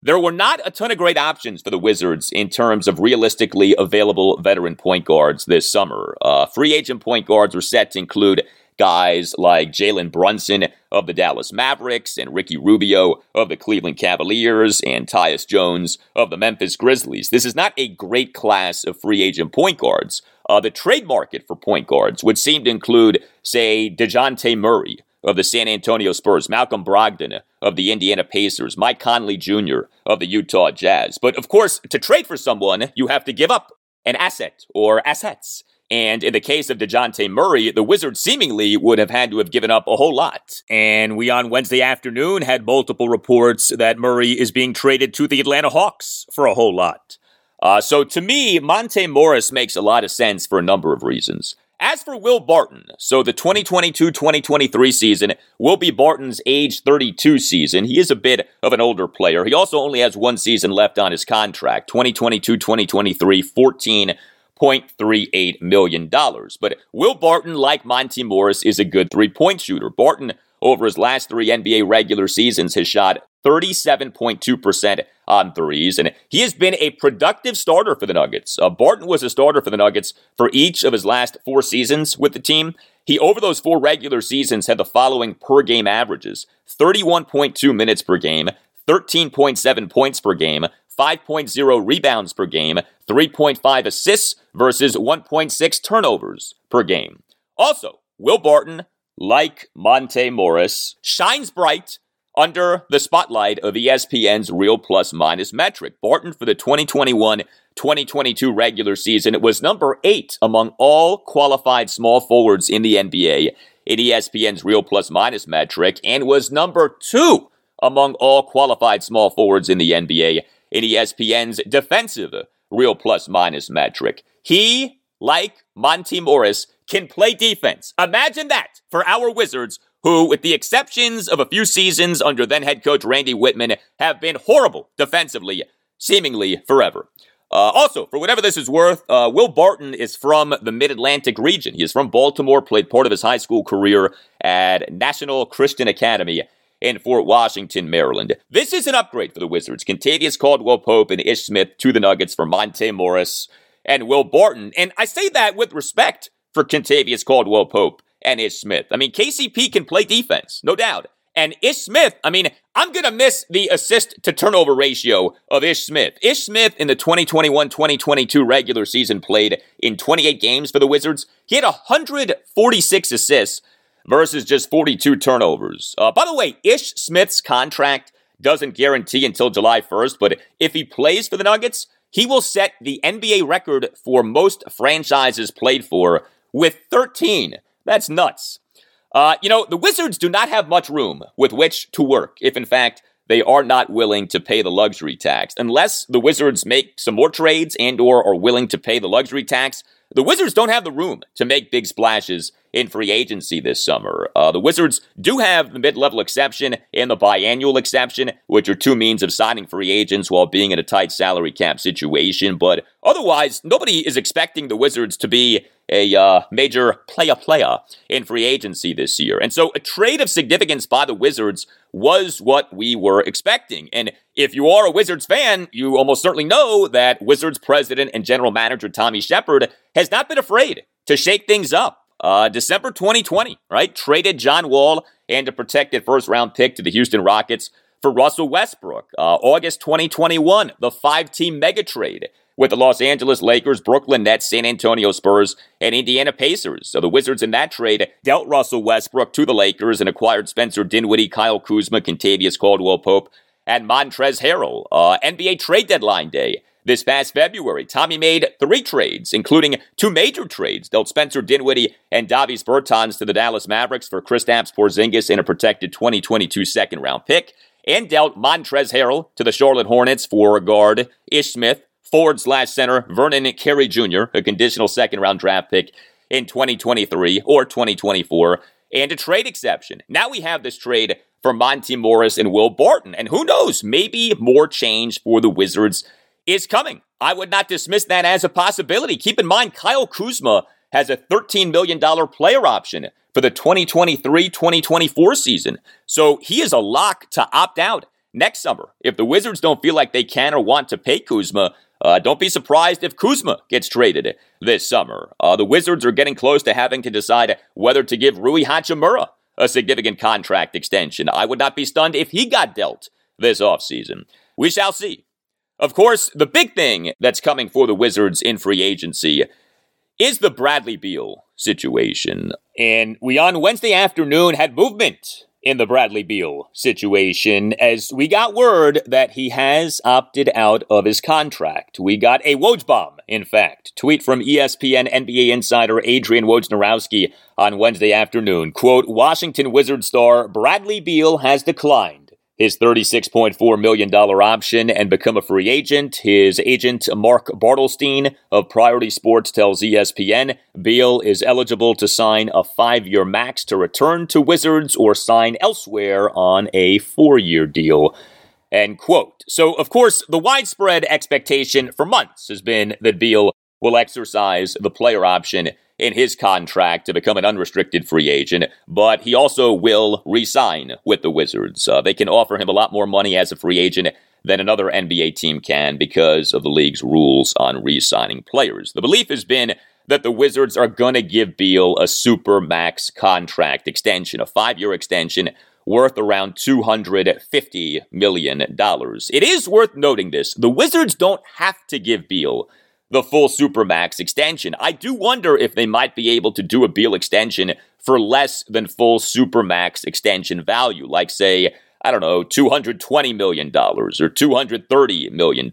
There were not a ton of great options for the Wizards in terms of realistically available veteran point guards this summer. Uh, free agent point guards were set to include guys like Jalen Brunson of the Dallas Mavericks and Ricky Rubio of the Cleveland Cavaliers and Tyus Jones of the Memphis Grizzlies. This is not a great class of free agent point guards. Uh, the trade market for point guards would seem to include, say, DeJounte Murray of the San Antonio Spurs, Malcolm Brogdon of the Indiana Pacers, Mike Conley Jr. of the Utah Jazz. But of course, to trade for someone, you have to give up an asset or assets. And in the case of DeJounte Murray, the Wizards seemingly would have had to have given up a whole lot. And we on Wednesday afternoon had multiple reports that Murray is being traded to the Atlanta Hawks for a whole lot. Uh, so to me, Monte Morris makes a lot of sense for a number of reasons. As for Will Barton, so the 2022 2023 season will be Barton's age 32 season. He is a bit of an older player. He also only has one season left on his contract 2022 2023, $0.38 million. But Will Barton, like Monte Morris, is a good three point shooter. Barton, over his last three NBA regular seasons, has shot 37.2% on threes, and he has been a productive starter for the Nuggets. Uh, Barton was a starter for the Nuggets for each of his last four seasons with the team. He, over those four regular seasons, had the following per game averages 31.2 minutes per game, 13.7 points per game, 5.0 rebounds per game, 3.5 assists versus 1.6 turnovers per game. Also, Will Barton, like Monte Morris, shines bright under the spotlight of ESPN's real plus minus metric. Barton for the 2021 2022 regular season it was number eight among all qualified small forwards in the NBA in ESPN's real plus minus metric and was number two among all qualified small forwards in the NBA in ESPN's defensive real plus minus metric. He, like Monte Morris, can play defense. Imagine that for our Wizards, who, with the exceptions of a few seasons under then head coach Randy Wittman, have been horrible defensively, seemingly forever. Uh, also, for whatever this is worth, uh, Will Barton is from the Mid Atlantic region. He is from Baltimore, played part of his high school career at National Christian Academy in Fort Washington, Maryland. This is an upgrade for the Wizards. Kentavious Caldwell Pope and Ish Smith to the Nuggets for Monte Morris and Will Barton. And I say that with respect for Kentavious Caldwell Pope and Ish Smith. I mean, KCP can play defense, no doubt. And Ish Smith, I mean, I'm going to miss the assist to turnover ratio of Ish Smith. Ish Smith in the 2021 2022 regular season played in 28 games for the Wizards. He had 146 assists versus just 42 turnovers. Uh, by the way, Ish Smith's contract doesn't guarantee until July 1st, but if he plays for the Nuggets, he will set the NBA record for most franchises played for with 13. That's nuts. Uh, you know, the Wizards do not have much room with which to work if, in fact, they are not willing to pay the luxury tax. Unless the Wizards make some more trades and or are willing to pay the luxury tax, the Wizards don't have the room to make big splashes in free agency this summer. Uh, the Wizards do have the mid level exception and the biannual exception, which are two means of signing free agents while being in a tight salary cap situation. But otherwise, nobody is expecting the Wizards to be a uh, major playa playa in free agency this year. And so a trade of significance by the Wizards was what we were expecting. And if you are a Wizards fan, you almost certainly know that Wizards president and general manager Tommy Sheppard has not been afraid to shake things up. Uh, December 2020, right? Traded John Wall and a protected first round pick to the Houston Rockets for Russell Westbrook. Uh, August 2021, the five team mega trade with the Los Angeles Lakers, Brooklyn Nets, San Antonio Spurs, and Indiana Pacers. So the Wizards in that trade dealt Russell Westbrook to the Lakers and acquired Spencer Dinwiddie, Kyle Kuzma, Kentavious Caldwell Pope, and Montrezl Harrell. Uh, NBA trade deadline day. This past February, Tommy made three trades, including two major trades, dealt Spencer Dinwiddie and Davis Bertans to the Dallas Mavericks for Kristaps Porzingis and a protected 2022 second round pick, and dealt Montrezl Harrell to the Charlotte Hornets for guard Ish Smith, forward slash center Vernon Carey Jr., a conditional second round draft pick in 2023 or 2024, and a trade exception. Now we have this trade for Monte Morris and Will Barton, and who knows, maybe more change for the Wizards is coming. I would not dismiss that as a possibility. Keep in mind, Kyle Kuzma has a $13 million player option for the 2023 2024 season. So he is a lock to opt out next summer. If the Wizards don't feel like they can or want to pay Kuzma, uh, don't be surprised if Kuzma gets traded this summer. Uh, the Wizards are getting close to having to decide whether to give Rui Hachimura a significant contract extension. I would not be stunned if he got dealt this offseason. We shall see. Of course, the big thing that's coming for the Wizards in free agency is the Bradley Beal situation. And we on Wednesday afternoon had movement in the Bradley Beal situation as we got word that he has opted out of his contract. We got a Woj bomb, in fact. Tweet from ESPN NBA insider Adrian Wojnarowski on Wednesday afternoon. Quote, Washington Wizards star Bradley Beal has declined his $36.4 million option and become a free agent. His agent, Mark Bartelstein of Priority Sports, tells ESPN Beal is eligible to sign a five year max to return to Wizards or sign elsewhere on a four year deal. End quote. So, of course, the widespread expectation for months has been that Beal will exercise the player option in his contract to become an unrestricted free agent, but he also will re sign with the Wizards. Uh, they can offer him a lot more money as a free agent than another NBA team can because of the league's rules on re signing players. The belief has been that the Wizards are going to give Beal a super max contract extension, a five year extension worth around $250 million. It is worth noting this the Wizards don't have to give Beal the full Supermax extension. I do wonder if they might be able to do a Beal extension for less than full Supermax extension value, like, say, I don't know, $220 million or $230 million.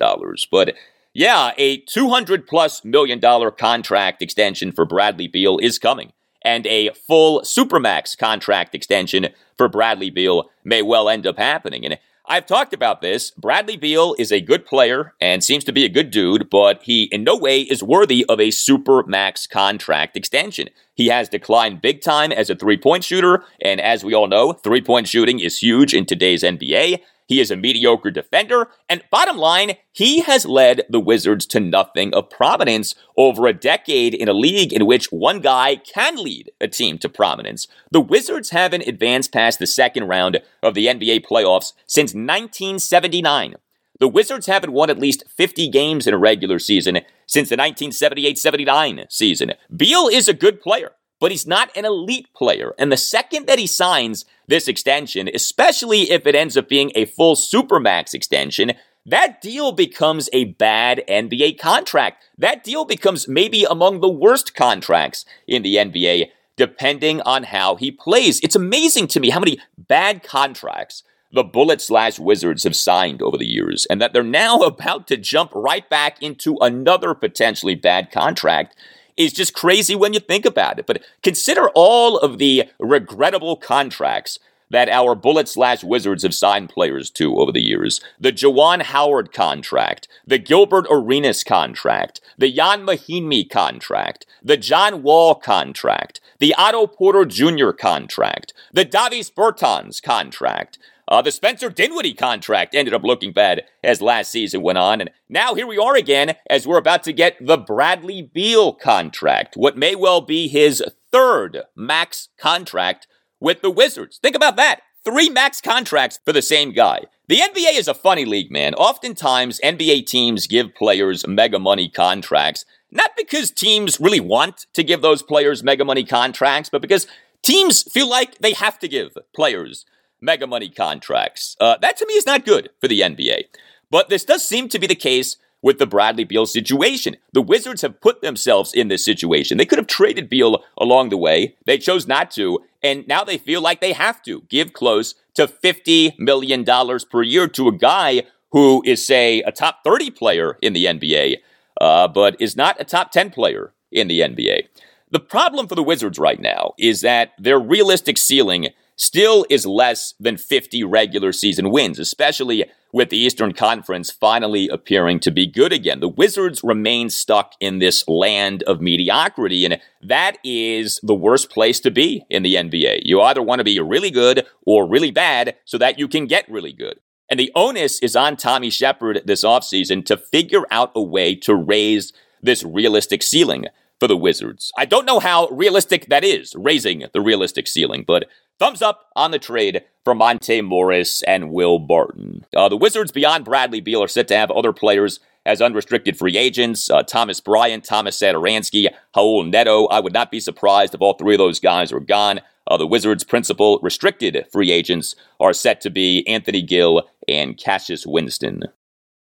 But yeah, a 200 plus million dollar contract extension for Bradley Beal is coming. And a full Supermax contract extension for Bradley Beal may well end up happening. And I've talked about this. Bradley Beal is a good player and seems to be a good dude, but he in no way is worthy of a super max contract extension. He has declined big time as a three point shooter, and as we all know, three point shooting is huge in today's NBA. He is a mediocre defender, and bottom line, he has led the Wizards to nothing of prominence over a decade in a league in which one guy can lead a team to prominence. The Wizards haven't advanced past the second round of the NBA playoffs since 1979. The Wizards haven't won at least 50 games in a regular season since the 1978 79 season. Beal is a good player but he's not an elite player. And the second that he signs this extension, especially if it ends up being a full Supermax extension, that deal becomes a bad NBA contract. That deal becomes maybe among the worst contracts in the NBA, depending on how he plays. It's amazing to me how many bad contracts the Bullet slash Wizards have signed over the years, and that they're now about to jump right back into another potentially bad contract is just crazy when you think about it. But consider all of the regrettable contracts that our Bullet slash Wizards have signed players to over the years. The Juwan Howard contract, the Gilbert Arenas contract, the Ian Mahinmi contract, the John Wall contract, the Otto Porter Jr. contract, the Davis Bertans contract, uh, the Spencer Dinwiddie contract ended up looking bad as last season went on. And now here we are again as we're about to get the Bradley Beal contract, what may well be his third max contract with the Wizards. Think about that. Three max contracts for the same guy. The NBA is a funny league, man. Oftentimes, NBA teams give players mega money contracts, not because teams really want to give those players mega money contracts, but because teams feel like they have to give players mega money contracts. Uh, that to me is not good for the NBA. But this does seem to be the case with the Bradley Beal situation. The Wizards have put themselves in this situation. They could have traded Beal along the way. They chose not to. And now they feel like they have to give close to $50 million per year to a guy who is, say, a top 30 player in the NBA, uh, but is not a top 10 player in the NBA. The problem for the Wizards right now is that their realistic ceiling still is less than 50 regular season wins, especially with the Eastern Conference finally appearing to be good again. The Wizards remain stuck in this land of mediocrity, and that is the worst place to be in the NBA. You either want to be really good or really bad so that you can get really good. And the onus is on Tommy Sheppard this offseason to figure out a way to raise this realistic ceiling for the Wizards. I don't know how realistic that is, raising the realistic ceiling, but thumbs up on the trade for Monte Morris and Will Barton. Uh, the Wizards, beyond Bradley Beal, are set to have other players as unrestricted free agents. Uh, Thomas Bryant, Thomas Satoransky, Raul Neto. I would not be surprised if all three of those guys were gone. Uh, the Wizards' principal restricted free agents are set to be Anthony Gill and Cassius Winston.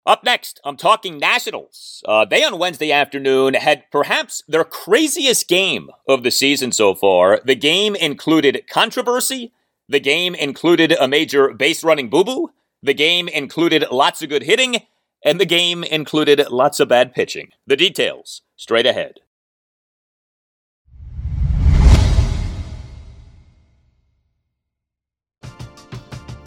Up next, I'm talking Nationals. Uh, they on Wednesday afternoon had perhaps their craziest game of the season so far. The game included controversy. The game included a major base running boo boo. The game included lots of good hitting. And the game included lots of bad pitching. The details straight ahead.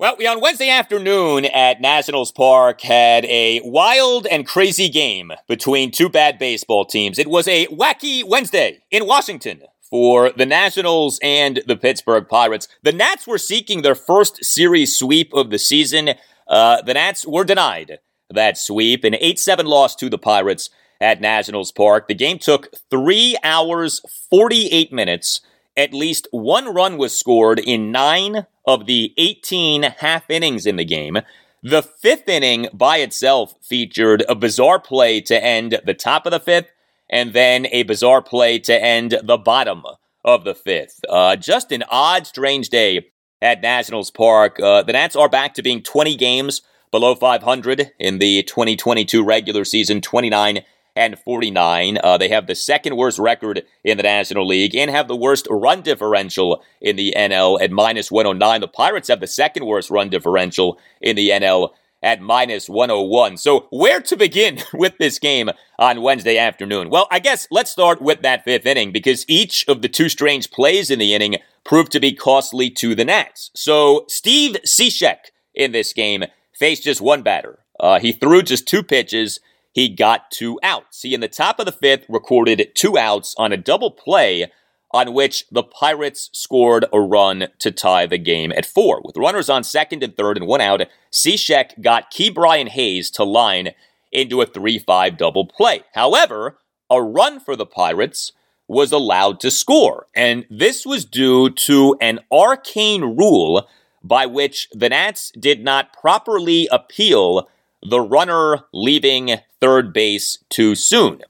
Well, we on Wednesday afternoon at Nationals Park had a wild and crazy game between two bad baseball teams. It was a wacky Wednesday in Washington for the Nationals and the Pittsburgh Pirates. The Nats were seeking their first series sweep of the season. Uh, the Nats were denied that sweep, an 8 7 loss to the Pirates at Nationals Park. The game took three hours, 48 minutes. At least one run was scored in nine of the 18 half innings in the game. The fifth inning by itself featured a bizarre play to end the top of the fifth and then a bizarre play to end the bottom of the fifth. Uh, just an odd, strange day at Nationals Park. Uh, the Nats are back to being 20 games below 500 in the 2022 regular season, 29 and 49. Uh, they have the second worst record in the National League and have the worst run differential in the NL at minus 109. The Pirates have the second worst run differential in the NL at minus 101. So, where to begin with this game on Wednesday afternoon? Well, I guess let's start with that fifth inning because each of the two strange plays in the inning proved to be costly to the Nats. So, Steve Cishek in this game faced just one batter. Uh, he threw just two pitches he got two outs. He, in the top of the fifth, recorded two outs on a double play on which the Pirates scored a run to tie the game at four. With runners on second and third and one out, Cishek got Ke'Bryan Hayes to line into a 3 5 double play. However, a run for the Pirates was allowed to score, and this was due to an arcane rule by which the Nats did not properly appeal the runner leaving third base too soon.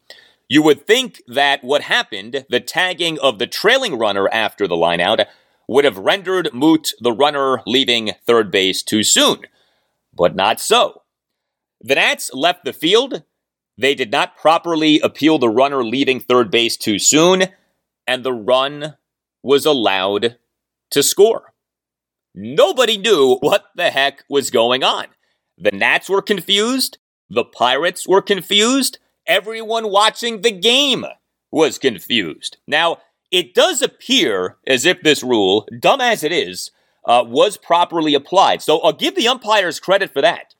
You would think that what happened, the tagging of the trailing runner after the lineout, would have rendered moot the runner leaving third base too soon. But not so. The Nats left the field. They did not properly appeal the runner leaving third base too soon, and the run was allowed to score. Nobody knew what the heck was going on. The Nats were confused. The Pirates were confused. Everyone watching the game was confused. Now, it does appear as if this rule, dumb as it is, uh, was properly applied. So I'll give the umpires credit for that.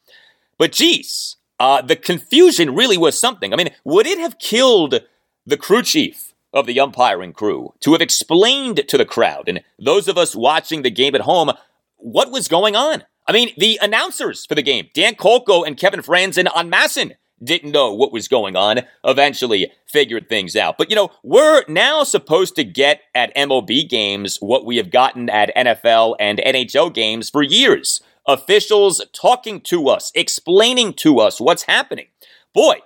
But geez, uh, the confusion really was something. I mean, would it have killed the crew chief of the umpiring crew to have explained to the crowd and those of us watching the game at home what was going on? I mean, the announcers for the game, Dan Kolko and Kevin Frandsen on MASN, didn't know what was going on, eventually figured things out. But you know, we're now supposed to get at MLB games what we have gotten at NFL and NHL games for years. Officials talking to us, explaining to us what's happening. Boy,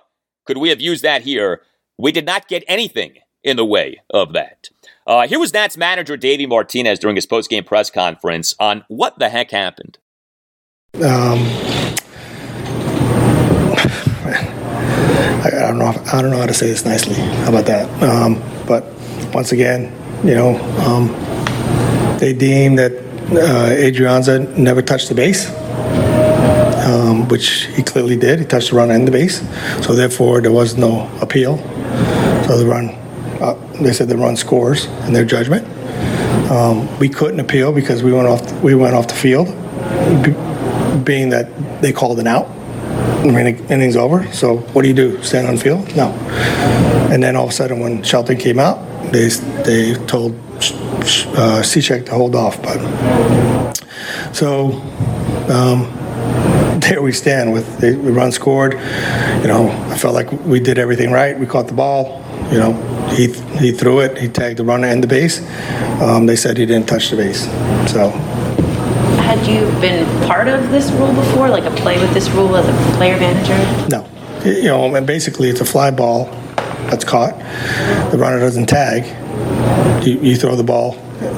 could we have used that here. We did not get anything in the way of that. Uh, here was Nats manager Davey Martinez during his post-game press conference on what the heck happened. Um, I, I, don't know. If, I don't know how to say this nicely. How about that? Um, but once again, you know, um, they deem that uh, Adrianza never touched the base. Um, which he clearly did. He touched the runner and the base, so therefore there was no appeal. So the run, uh, they said the run scores in their judgment. Um, we couldn't appeal because we went off. We went off the field, being that they called an out. I mean, innings over. So what do you do? Stand on field? No. And then all of a sudden, when Shelton came out, they they told uh, Cishek to hold off. But so um, there we stand with the, the run scored. You know, I felt like we did everything right. We caught the ball. You know, he he threw it. He tagged the runner and the base. Um, they said he didn't touch the base. So had you been part of this rule before, like a play with this rule as a player manager? No. You know, and basically it's a fly ball that's caught. The runner doesn't tag. You, you throw the ball,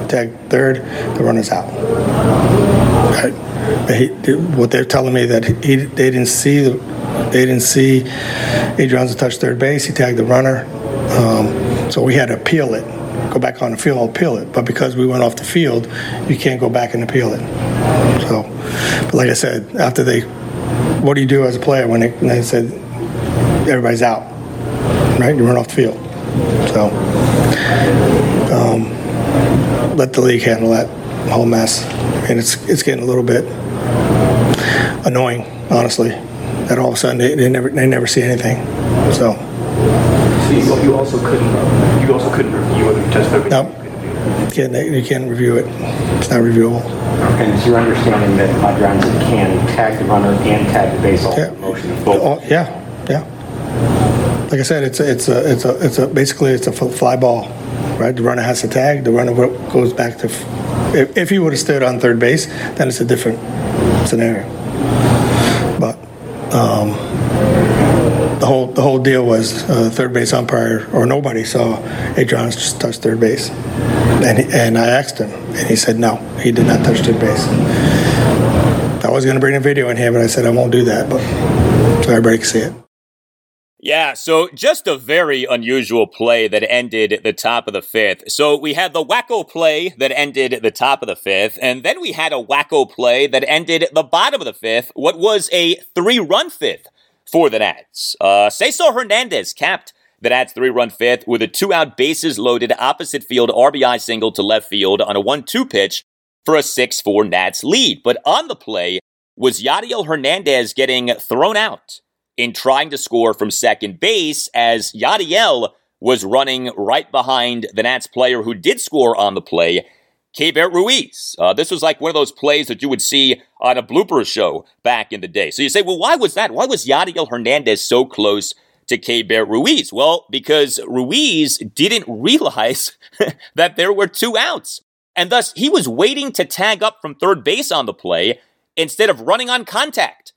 tag third, the runner's out. Right? He, what they're telling me that he, they didn't see the, they didn't see Adrianza touch third base. He tagged the runner, um, so we had to appeal it back on the field I'll appeal it. But because we went off the field, you can't go back and appeal it. So, but like I said, after they, what do you do as a player when they, when they said everybody's out, right? You run off the field. So, um, let the league handle that whole mess. And it's it's getting a little bit annoying, honestly. That all of a sudden they, they never they never see anything. So. You also couldn't you also couldn't review it. You testified. No, you can't you can't review it. It's not reviewable. And it's your understanding that Adrianza can tag the runner and tag the base all yeah. motion both. Oh, yeah, yeah. Like I said, it's a, it's a it's a it's a basically it's a fly ball, right? The runner has to tag. The runner goes back to. If, if he would have stood on third base, then it's a different scenario. But um, the whole deal was uh, third base umpire or nobody saw Adrianza touch third base, and he, and I asked him, and he said no, he did not touch third base. I was going to bring a video in here, but I said I won't do that, but so everybody can see it. Yeah, so just a very unusual play that ended the top of the fifth. So we had the wacko play that ended the top of the fifth, and then we had a wacko play that ended the bottom of the fifth, what was a three run fifth for the Nats. Uh, Cesar Hernandez capped the Nats three run fifth with a two out bases loaded opposite field RBI single to left field on a 1 2 pitch for a 6 4 Nats lead. But on the play was Yadiel Hernandez getting thrown out in trying to score from second base as Yadiel was running right behind the Nats player who did score on the play Keibert Ruiz. Uh, this was like one of those plays that you would see on a blooper show back in the day. So you say, well, why was that? Why was Yadiel Hernandez so close to Keibert Ruiz? Well, because Ruiz didn't realize that there were two outs. And thus, he was waiting to tag up from third base on the play instead of running on contact.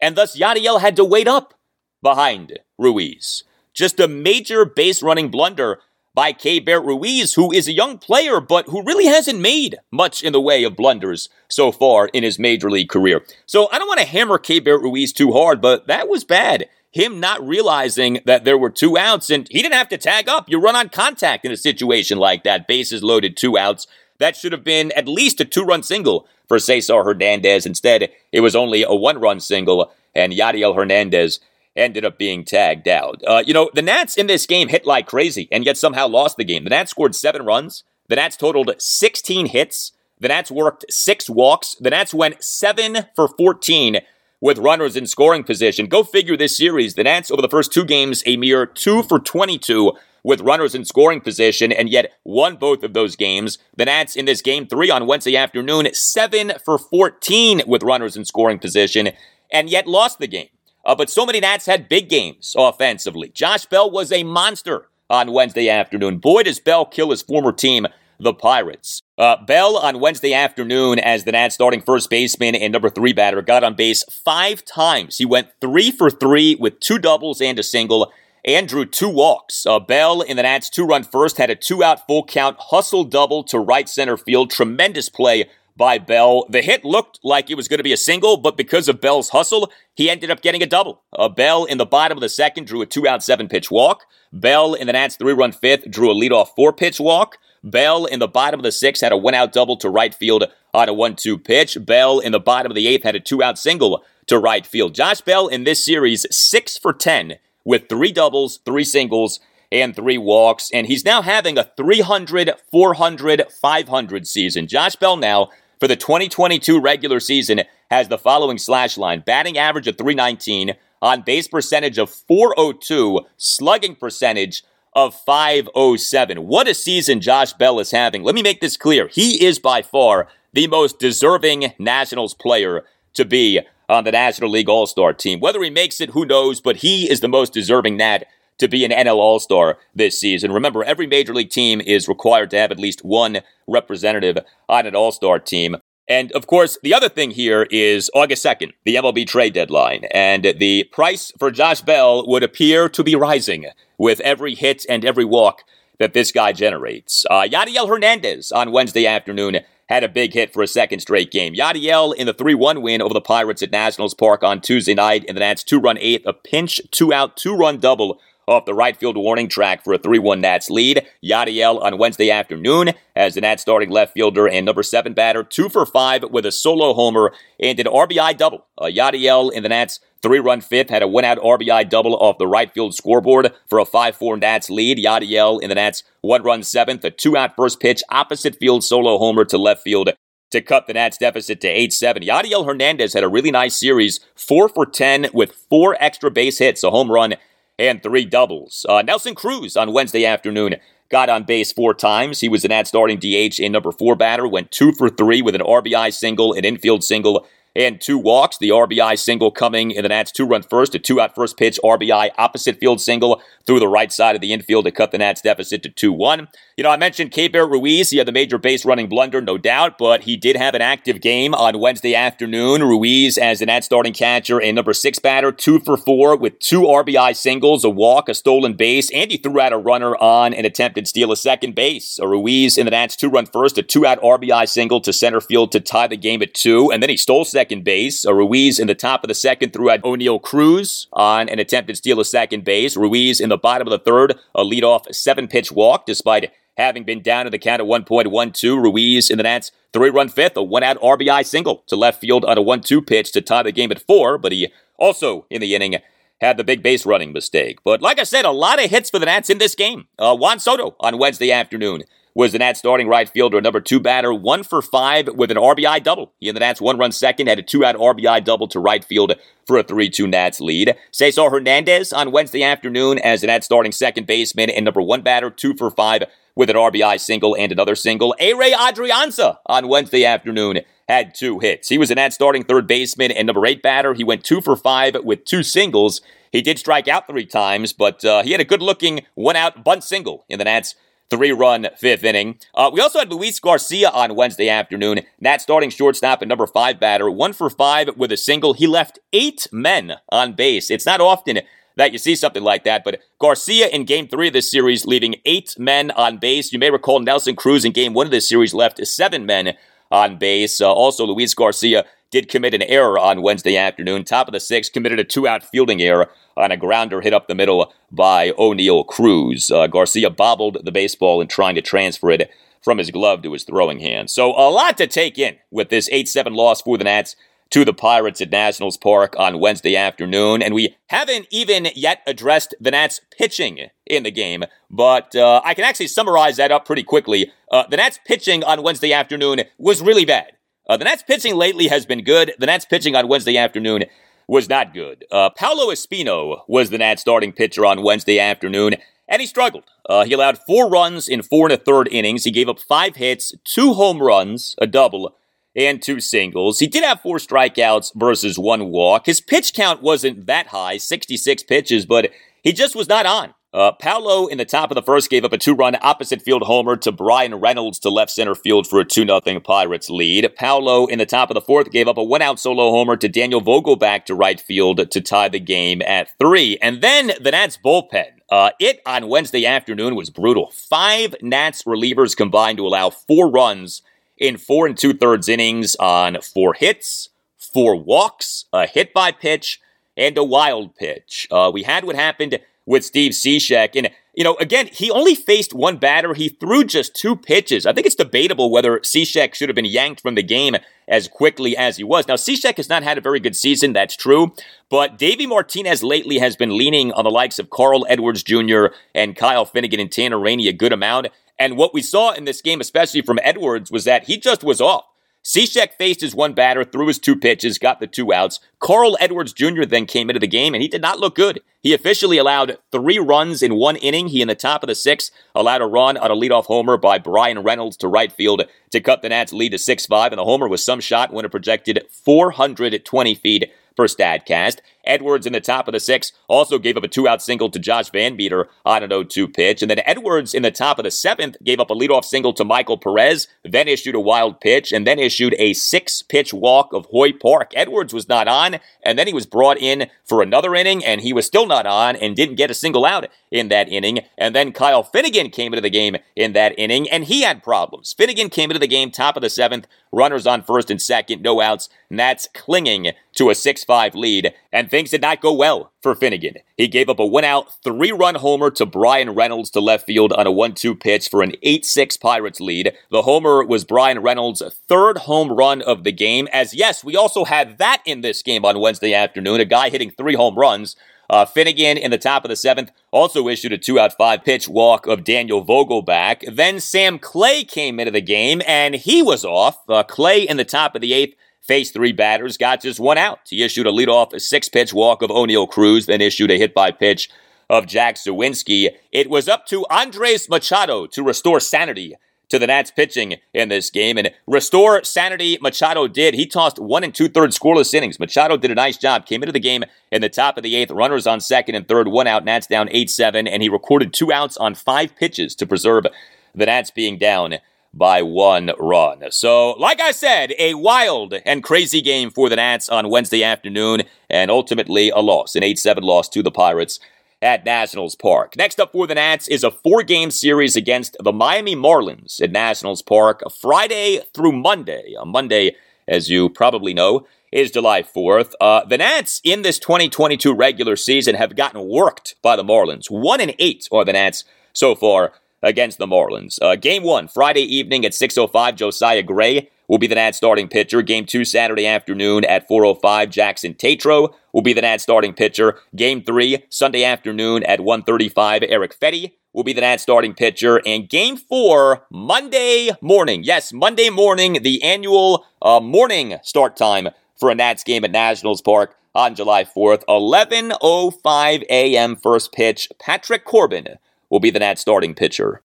And thus, Yadiel had to wait up behind Ruiz. Just a major base running blunder by Keibert Ruiz, who is a young player, but who really hasn't made much in the way of blunders so far in his major league career. So I don't want to hammer Keibert Ruiz too hard, but that was bad. Him not realizing that there were two outs, and he didn't have to tag up. You run on contact in a situation like that. Bases loaded, two outs. That should have been at least a two run single for Cesar Hernandez. Instead, it was only a one run single, and Yadiel Hernandez ended up being tagged out. Uh, you know, the Nats in this game hit like crazy and yet somehow lost the game. The Nats scored seven runs. The Nats totaled 16 hits. The Nats worked six walks. The Nats went seven for 14 with runners in scoring position. Go figure this series. The Nats over the first two games, a mere two for 22 with runners in scoring position, and yet won both of those games. The Nats in this game three on Wednesday afternoon, seven for 14 with runners in scoring position, and yet lost the game. Uh, but so many Nats had big games offensively. Josh Bell was a monster on Wednesday afternoon. Boy, does Bell kill his former team, the Pirates. Uh, Bell on Wednesday afternoon, as the Nats starting first baseman and number three batter, got on base five times. He went three for three with two doubles and a single and drew two walks. Uh, Bell in the Nats two run first had a two out full count hustle double to right center field. Tremendous play by Bell. The hit looked like it was going to be a single, but because of Bell's hustle, he ended up getting a double. Uh, Bell in the bottom of the second drew a two out seven pitch walk. Bell in the Nats three run fifth drew a leadoff four pitch walk. Bell in the bottom of the sixth had a one out double to right field on a one two pitch. Bell in the bottom of the eighth had a two out single to right field. Josh Bell in this series, 6 for 10 with three doubles, three singles, and three walks. And he's now having a 300, 400, 500 season. Josh Bell now, for the 2022 regular season, has the following slash line batting average of 319, on base percentage of 402, slugging percentage of 507. What a season Josh Bell is having. Let me make this clear. He is by far the most deserving Nationals player to be on the National League All Star team. Whether he makes it, who knows, but he is the most deserving Nat to be an NL All Star this season. Remember, every major league team is required to have at least one representative on an All Star team. And of course, the other thing here is August 2nd, the MLB trade deadline. And the price for Josh Bell would appear to be rising with every hit and every walk that this guy generates. Uh, Yadiel Hernandez on Wednesday afternoon had a big hit for a second straight game. Yadiel in the 3 1 win over the Pirates at Nationals Park on Tuesday night in the Nats two run eighth, a pinch, two out, two run double off the right field warning track for a 3 1 Nats lead. Yadiel on Wednesday afternoon as the Nats starting left fielder and number seven batter, two for five with a solo homer and an RBI double. Uh, Yadiel in the Nats Three run fifth had a one out RBI double off the right field scoreboard for a 5 4 Nats lead. Yadiel in the Nats one run seventh, a two out first pitch, opposite field solo homer to left field to cut the Nats deficit to 8 7. Yadiel Hernandez had a really nice series, 4 for 10 with four extra base hits, a home run, and three doubles. Uh, Nelson Cruz on Wednesday afternoon got on base four times. He was an ad starting DH in number four batter, went two for three with an RBI single, an infield single, and two walks. The RBI single coming in the Nats two run first, a two out first pitch RBI opposite field single through the right side of the infield to cut the Nats deficit to 2 1. You know, I mentioned Keibert Ruiz. He had the major base running blunder, no doubt, but he did have an active game on Wednesday afternoon. Ruiz, as the Nats starting catcher and number six batter, two for four with two RBI singles, a walk, a stolen base, and he threw out a runner on an attempted steal of second base. A Ruiz in the Nats two run first, a two out RBI single to center field to tie the game at two, and then he stole base. A Ruiz in the top of the second threw out Oneil Cruz on an attempted steal of second base. Ruiz in the bottom of the third, a leadoff seven pitch walk despite having been down to the count of 1.12. Ruiz in the Nats three run fifth, a one out RBI single to left field on a 1 2 pitch to tie the game at four, but he also in the inning had the big base running mistake. But like I said, a lot of hits for the Nats in this game. Uh, Juan Soto on Wednesday afternoon was the Nats starting right fielder, number two batter, one for five with an RBI double. He and the Nats one run second had a two out RBI double to right field for a 3 2 Nats lead. Cesar Hernandez on Wednesday afternoon as the Nats starting second baseman and number one batter, two for five with an RBI single and another single. Ehire Adrianza on Wednesday afternoon had two hits. He was an Nats starting third baseman and number eight batter. He went two for five with two singles. He did strike out three times, but uh, he had a good looking one out bunt single in the Nats three run fifth inning. Uh, we also had Luis Garcia on Wednesday afternoon. Nat starting shortstop and number five batter, one for five with a single. He left eight men on base. It's not often that you see something like that, but Garcia in game three of this series leaving eight men on base. You may recall Nelson Cruz in game one of this series left seven men on base. Uh, also, Luis Garcia did commit an error on Wednesday afternoon. Top of the sixth, committed a two out fielding error on a grounder hit up the middle by Oneil Cruz. Uh, Garcia bobbled the baseball in trying to transfer it from his glove to his throwing hand. So a lot to take in with this 8 7 loss for the Nats to the Pirates at Nationals Park on Wednesday afternoon. And we haven't even yet addressed the Nats pitching in the game, but uh, I can actually summarize that up pretty quickly. Uh, the Nats pitching on Wednesday afternoon was really bad. Uh, the Nats pitching lately has been good. The Nats pitching on Wednesday afternoon was not good. Uh, Paolo Espino was the Nats starting pitcher on Wednesday afternoon, and he struggled. Uh, he allowed four runs in four and a third innings. He gave up five hits, two home runs, a double, and two singles. He did have four strikeouts versus one walk. His pitch count wasn't that high, 66 pitches, but he just was not on. Uh, Paolo in the top of the first gave up a two run opposite field homer to Bryan Reynolds to left center field for a 2 0 Pirates lead. Paolo in the top of the fourth gave up a one out solo homer to Daniel Vogelbach to right field to tie the game at three. And then the Nats bullpen. Uh, it on Wednesday afternoon was brutal. Five Nats relievers combined to allow four runs in four and two thirds innings on four hits, four walks, a hit by pitch, and a wild pitch. Uh, we had what happened with Steve Cishek. And you know, again, he only faced one batter. He threw just two pitches. I think it's debatable whether Cishek should have been yanked from the game as quickly as he was. Now, Cishek has not had a very good season, that's true, but Davey Martinez lately has been leaning on the likes of Carl Edwards Jr. and Kyle Finnegan and Tanner Rainey a good amount. And what we saw in this game, especially from Edwards, was that he just was off. Cishek faced his one batter, threw his two pitches, got the two outs. Carl Edwards Jr. then came into the game, and he did not look good. He officially allowed three runs in one inning. He, in the top of the sixth, allowed a run on a leadoff homer by Bryan Reynolds to right field to cut the Nats' lead to 6 5, and the homer was some shot when it projected 420 feet for StatCast. Edwards in the top of the sixth also gave up a two out single to Josh VanMeter on an 0 2 pitch. And then Edwards in the top of the seventh gave up a leadoff single to Michael Perez, then issued a wild pitch, and then issued a six pitch walk of Hoy Park. Edwards was not on, and then he was brought in for another inning, and he was still not on and didn't get a single out in that inning. And then Kyle Finnegan came into the game in that inning, and he had problems. Finnegan came into the game top of the seventh, runners on first and second, no outs. Nats clinging to a 6 5 lead, and things did not go well for Finnegan. He gave up a one out, three run homer to Bryan Reynolds to left field on a 1 2 pitch for an 8 6 Pirates lead. The homer was Bryan Reynolds' third home run of the game, as yes, we also had that in this game on Wednesday afternoon, a guy hitting three home runs. Uh, Finnegan in the top of the seventh also issued a two out five pitch walk of Daniel Vogelbach. Then Sam Clay came into the game and he was off. Uh, Clay in the top of the eighth faced three batters, got just one out. He issued a leadoff six pitch walk of Oneil Cruz, then issued a hit by pitch of Jack Suwinski. It was up to Andres Machado to restore sanity to the Nats pitching in this game and restore sanity. Machado did. He tossed one and two thirds scoreless innings. Machado did a nice job. Came into the game in the top of the eighth. Runners on second and third, one out. Nats down eight seven, and he recorded two outs on five pitches to preserve the Nats being down by one run. So, like I said, a wild and crazy game for the Nats on Wednesday afternoon, and ultimately a loss, an 8 7 loss to the Pirates at Nationals Park. Next up for the Nats is a four game series against the Miami Marlins at Nationals Park, Friday through Monday. On Monday, as you probably know, is July 4th. Uh, the Nats in this 2022 regular season have gotten worked by the Marlins. One and eight are the Nats so far against the Marlins. Uh, game one, Friday evening at 6.05, Josiah Gray will be the Nats starting pitcher. Game two, Saturday afternoon at 4.05, Jackson Tetreault will be the Nats starting pitcher. Game three, Sunday afternoon at 1.35, Erick Fedde will be the Nats starting pitcher. And game four, Monday morning. Yes, Monday morning, the annual uh, morning start time for a Nats game at Nationals Park on July 4th. 11.05 a.m. first pitch. Patrick Corbin will be the Nats starting pitcher.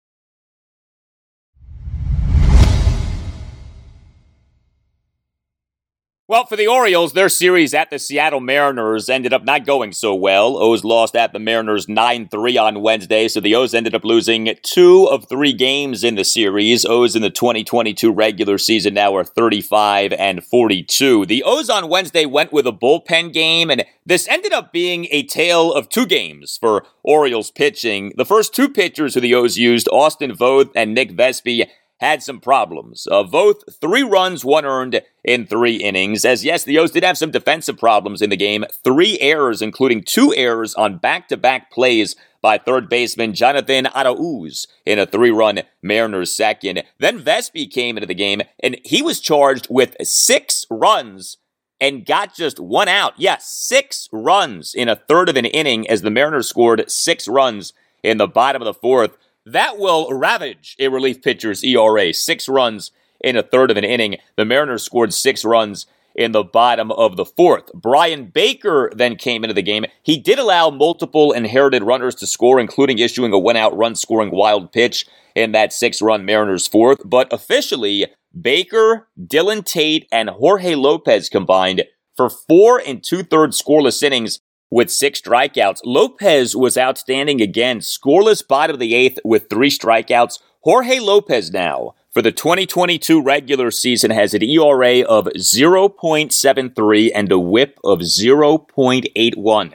Well, for the Orioles, their series at the Seattle Mariners ended up not going so well. O's lost at the Mariners 9 3 on Wednesday, so the O's ended up losing two of three games in the series. O's in the 2022 regular season now are 35 and 42. The O's on Wednesday went with a bullpen game, and this ended up being a tale of two games for Orioles pitching. The first two pitchers who the O's used, Austin Voth and Nick Vespi, had some problems. Uh, both three runs, one earned in three innings. As yes, the O's did have some defensive problems in the game. Three errors, including two errors on back to back plays by third baseman Jonathan Arauz in a three run Mariners second. Then Vespi came into the game and he was charged with six runs and got just one out. Yes, six runs in a third of an inning as the Mariners scored six runs in the bottom of the fourth. That will ravage a relief pitcher's ERA. Six runs in a third of an inning. The Mariners scored six runs in the bottom of the fourth. Bryan Baker then came into the game. He did allow multiple inherited runners to score, including issuing a one out run scoring wild pitch in that six run Mariners fourth. But officially, Baker, Dylan Tate, and Jorge Lopez combined for four and two thirds scoreless innings with six strikeouts. Lopez was outstanding again, scoreless bottom of the eighth with three strikeouts. Jorge Lopez now for the 2022 regular season has an ERA of 0.73 and a whip of 0.81.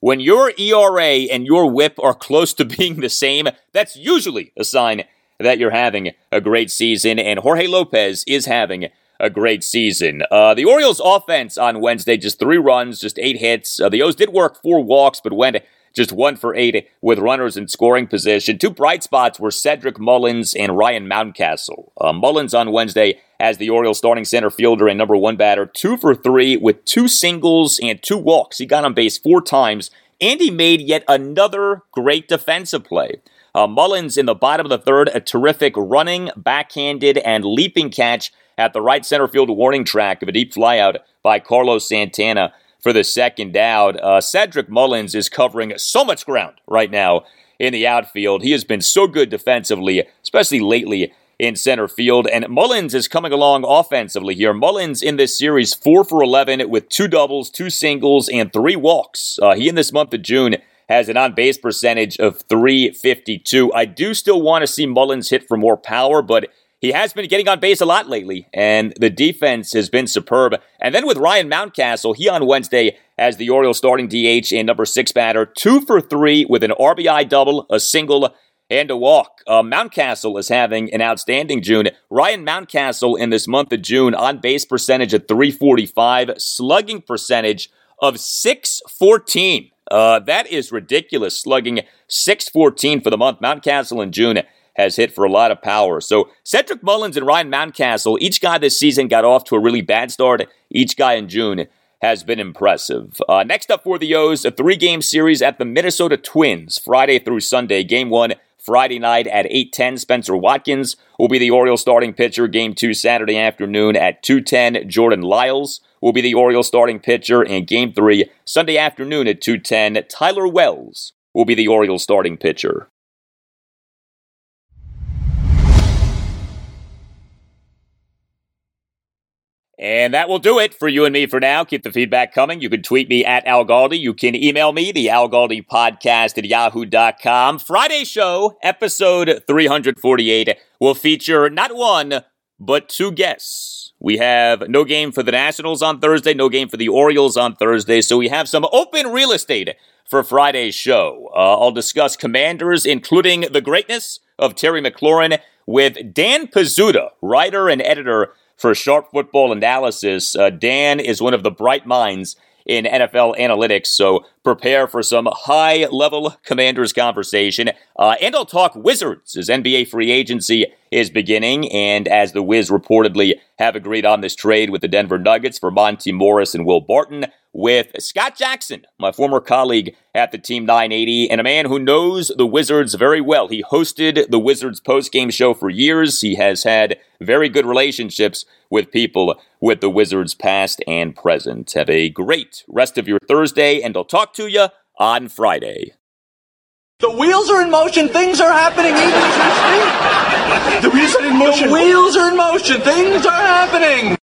When your ERA and your whip are close to being the same, that's usually a sign that you're having a great season, and Jorge Lopez is having a great season. Uh, the Orioles' offense on Wednesday, just three runs, just eight hits. Uh, the O's did work four walks, but went just one for eight with runners in scoring position. Two bright spots were Cedric Mullins and Ryan Mountcastle. Uh, Mullins on Wednesday as the Orioles starting center fielder and number one batter, two for three with two singles and two walks. He got on base four times, and he made yet another great defensive play. Uh, Mullins in the bottom of the third, a terrific running, backhanded, and leaping catch at the right center field warning track of a deep flyout by Carlos Santana for the second out. Uh, Cedric Mullins is covering so much ground right now in the outfield. He has been so good defensively, especially lately in center field. And Mullins is coming along offensively here. Mullins in this series, 4 for 11 with two doubles, two singles, and three walks. Uh, he in this month of June has an on base percentage of 352. I do still want to see Mullins hit for more power, but he has been getting on base a lot lately, and the defense has been superb. And then with Ryan Mountcastle, he on Wednesday as the Orioles starting DH and number six batter, two for three with an RBI double, a single, and a walk. Uh, Mountcastle is having an outstanding June. Ryan Mountcastle in this month of June on base percentage at 345, slugging percentage of 614. Uh, that is ridiculous. Slugging 614 for the month. Mountcastle in June has hit for a lot of power. So Cedric Mullins and Ryan Mountcastle, each guy this season got off to a really bad start. Each guy in June has been impressive. Uh, next up for the O's, a three game series at the Minnesota Twins, Friday through Sunday. Game one, Friday night at 8:10. Spenser Watkins will be the Orioles starting pitcher. Game two, Saturday afternoon at 2:10. Jordan Lyles will be the Orioles starting pitcher. And game three, Sunday afternoon at 2:10. Tyler Wells will be the Orioles starting pitcher. And that will do it for you and me for now. Keep the feedback coming. You can tweet me at Al Galdi. You can email me, the Al Galdi podcast at yahoo.com. Friday show, episode 348, will feature not one, but two guests. We have no game for the Nationals on Thursday, no game for the Orioles on Thursday. So we have some open real estate for Friday's show. Uh, I'll discuss commanders, including the greatness of Terry McLaurin, with Dan Pizzuta, writer and editor for Sharp Football Analysis. Uh, Dan is one of the bright minds in NFL analytics, so prepare for some high level commanders conversation. Uh, and I'll talk Wizards as NBA free agency is beginning, and as the Wiz reportedly have agreed on this trade with the Denver Nuggets for Monte Morris and Will Barton with Scott Jackson, my former colleague at the Team 980, and a man who knows the Wizards very well. He hosted the Wizards post-game show for years. He has had very good relationships with people with the Wizards past and present. Have a great rest of your Thursday, and I'll talk to you on Friday. The wheels are in motion. Things are happening even as we speak. The wheels are in motion. The wheels are in motion. Things are happening.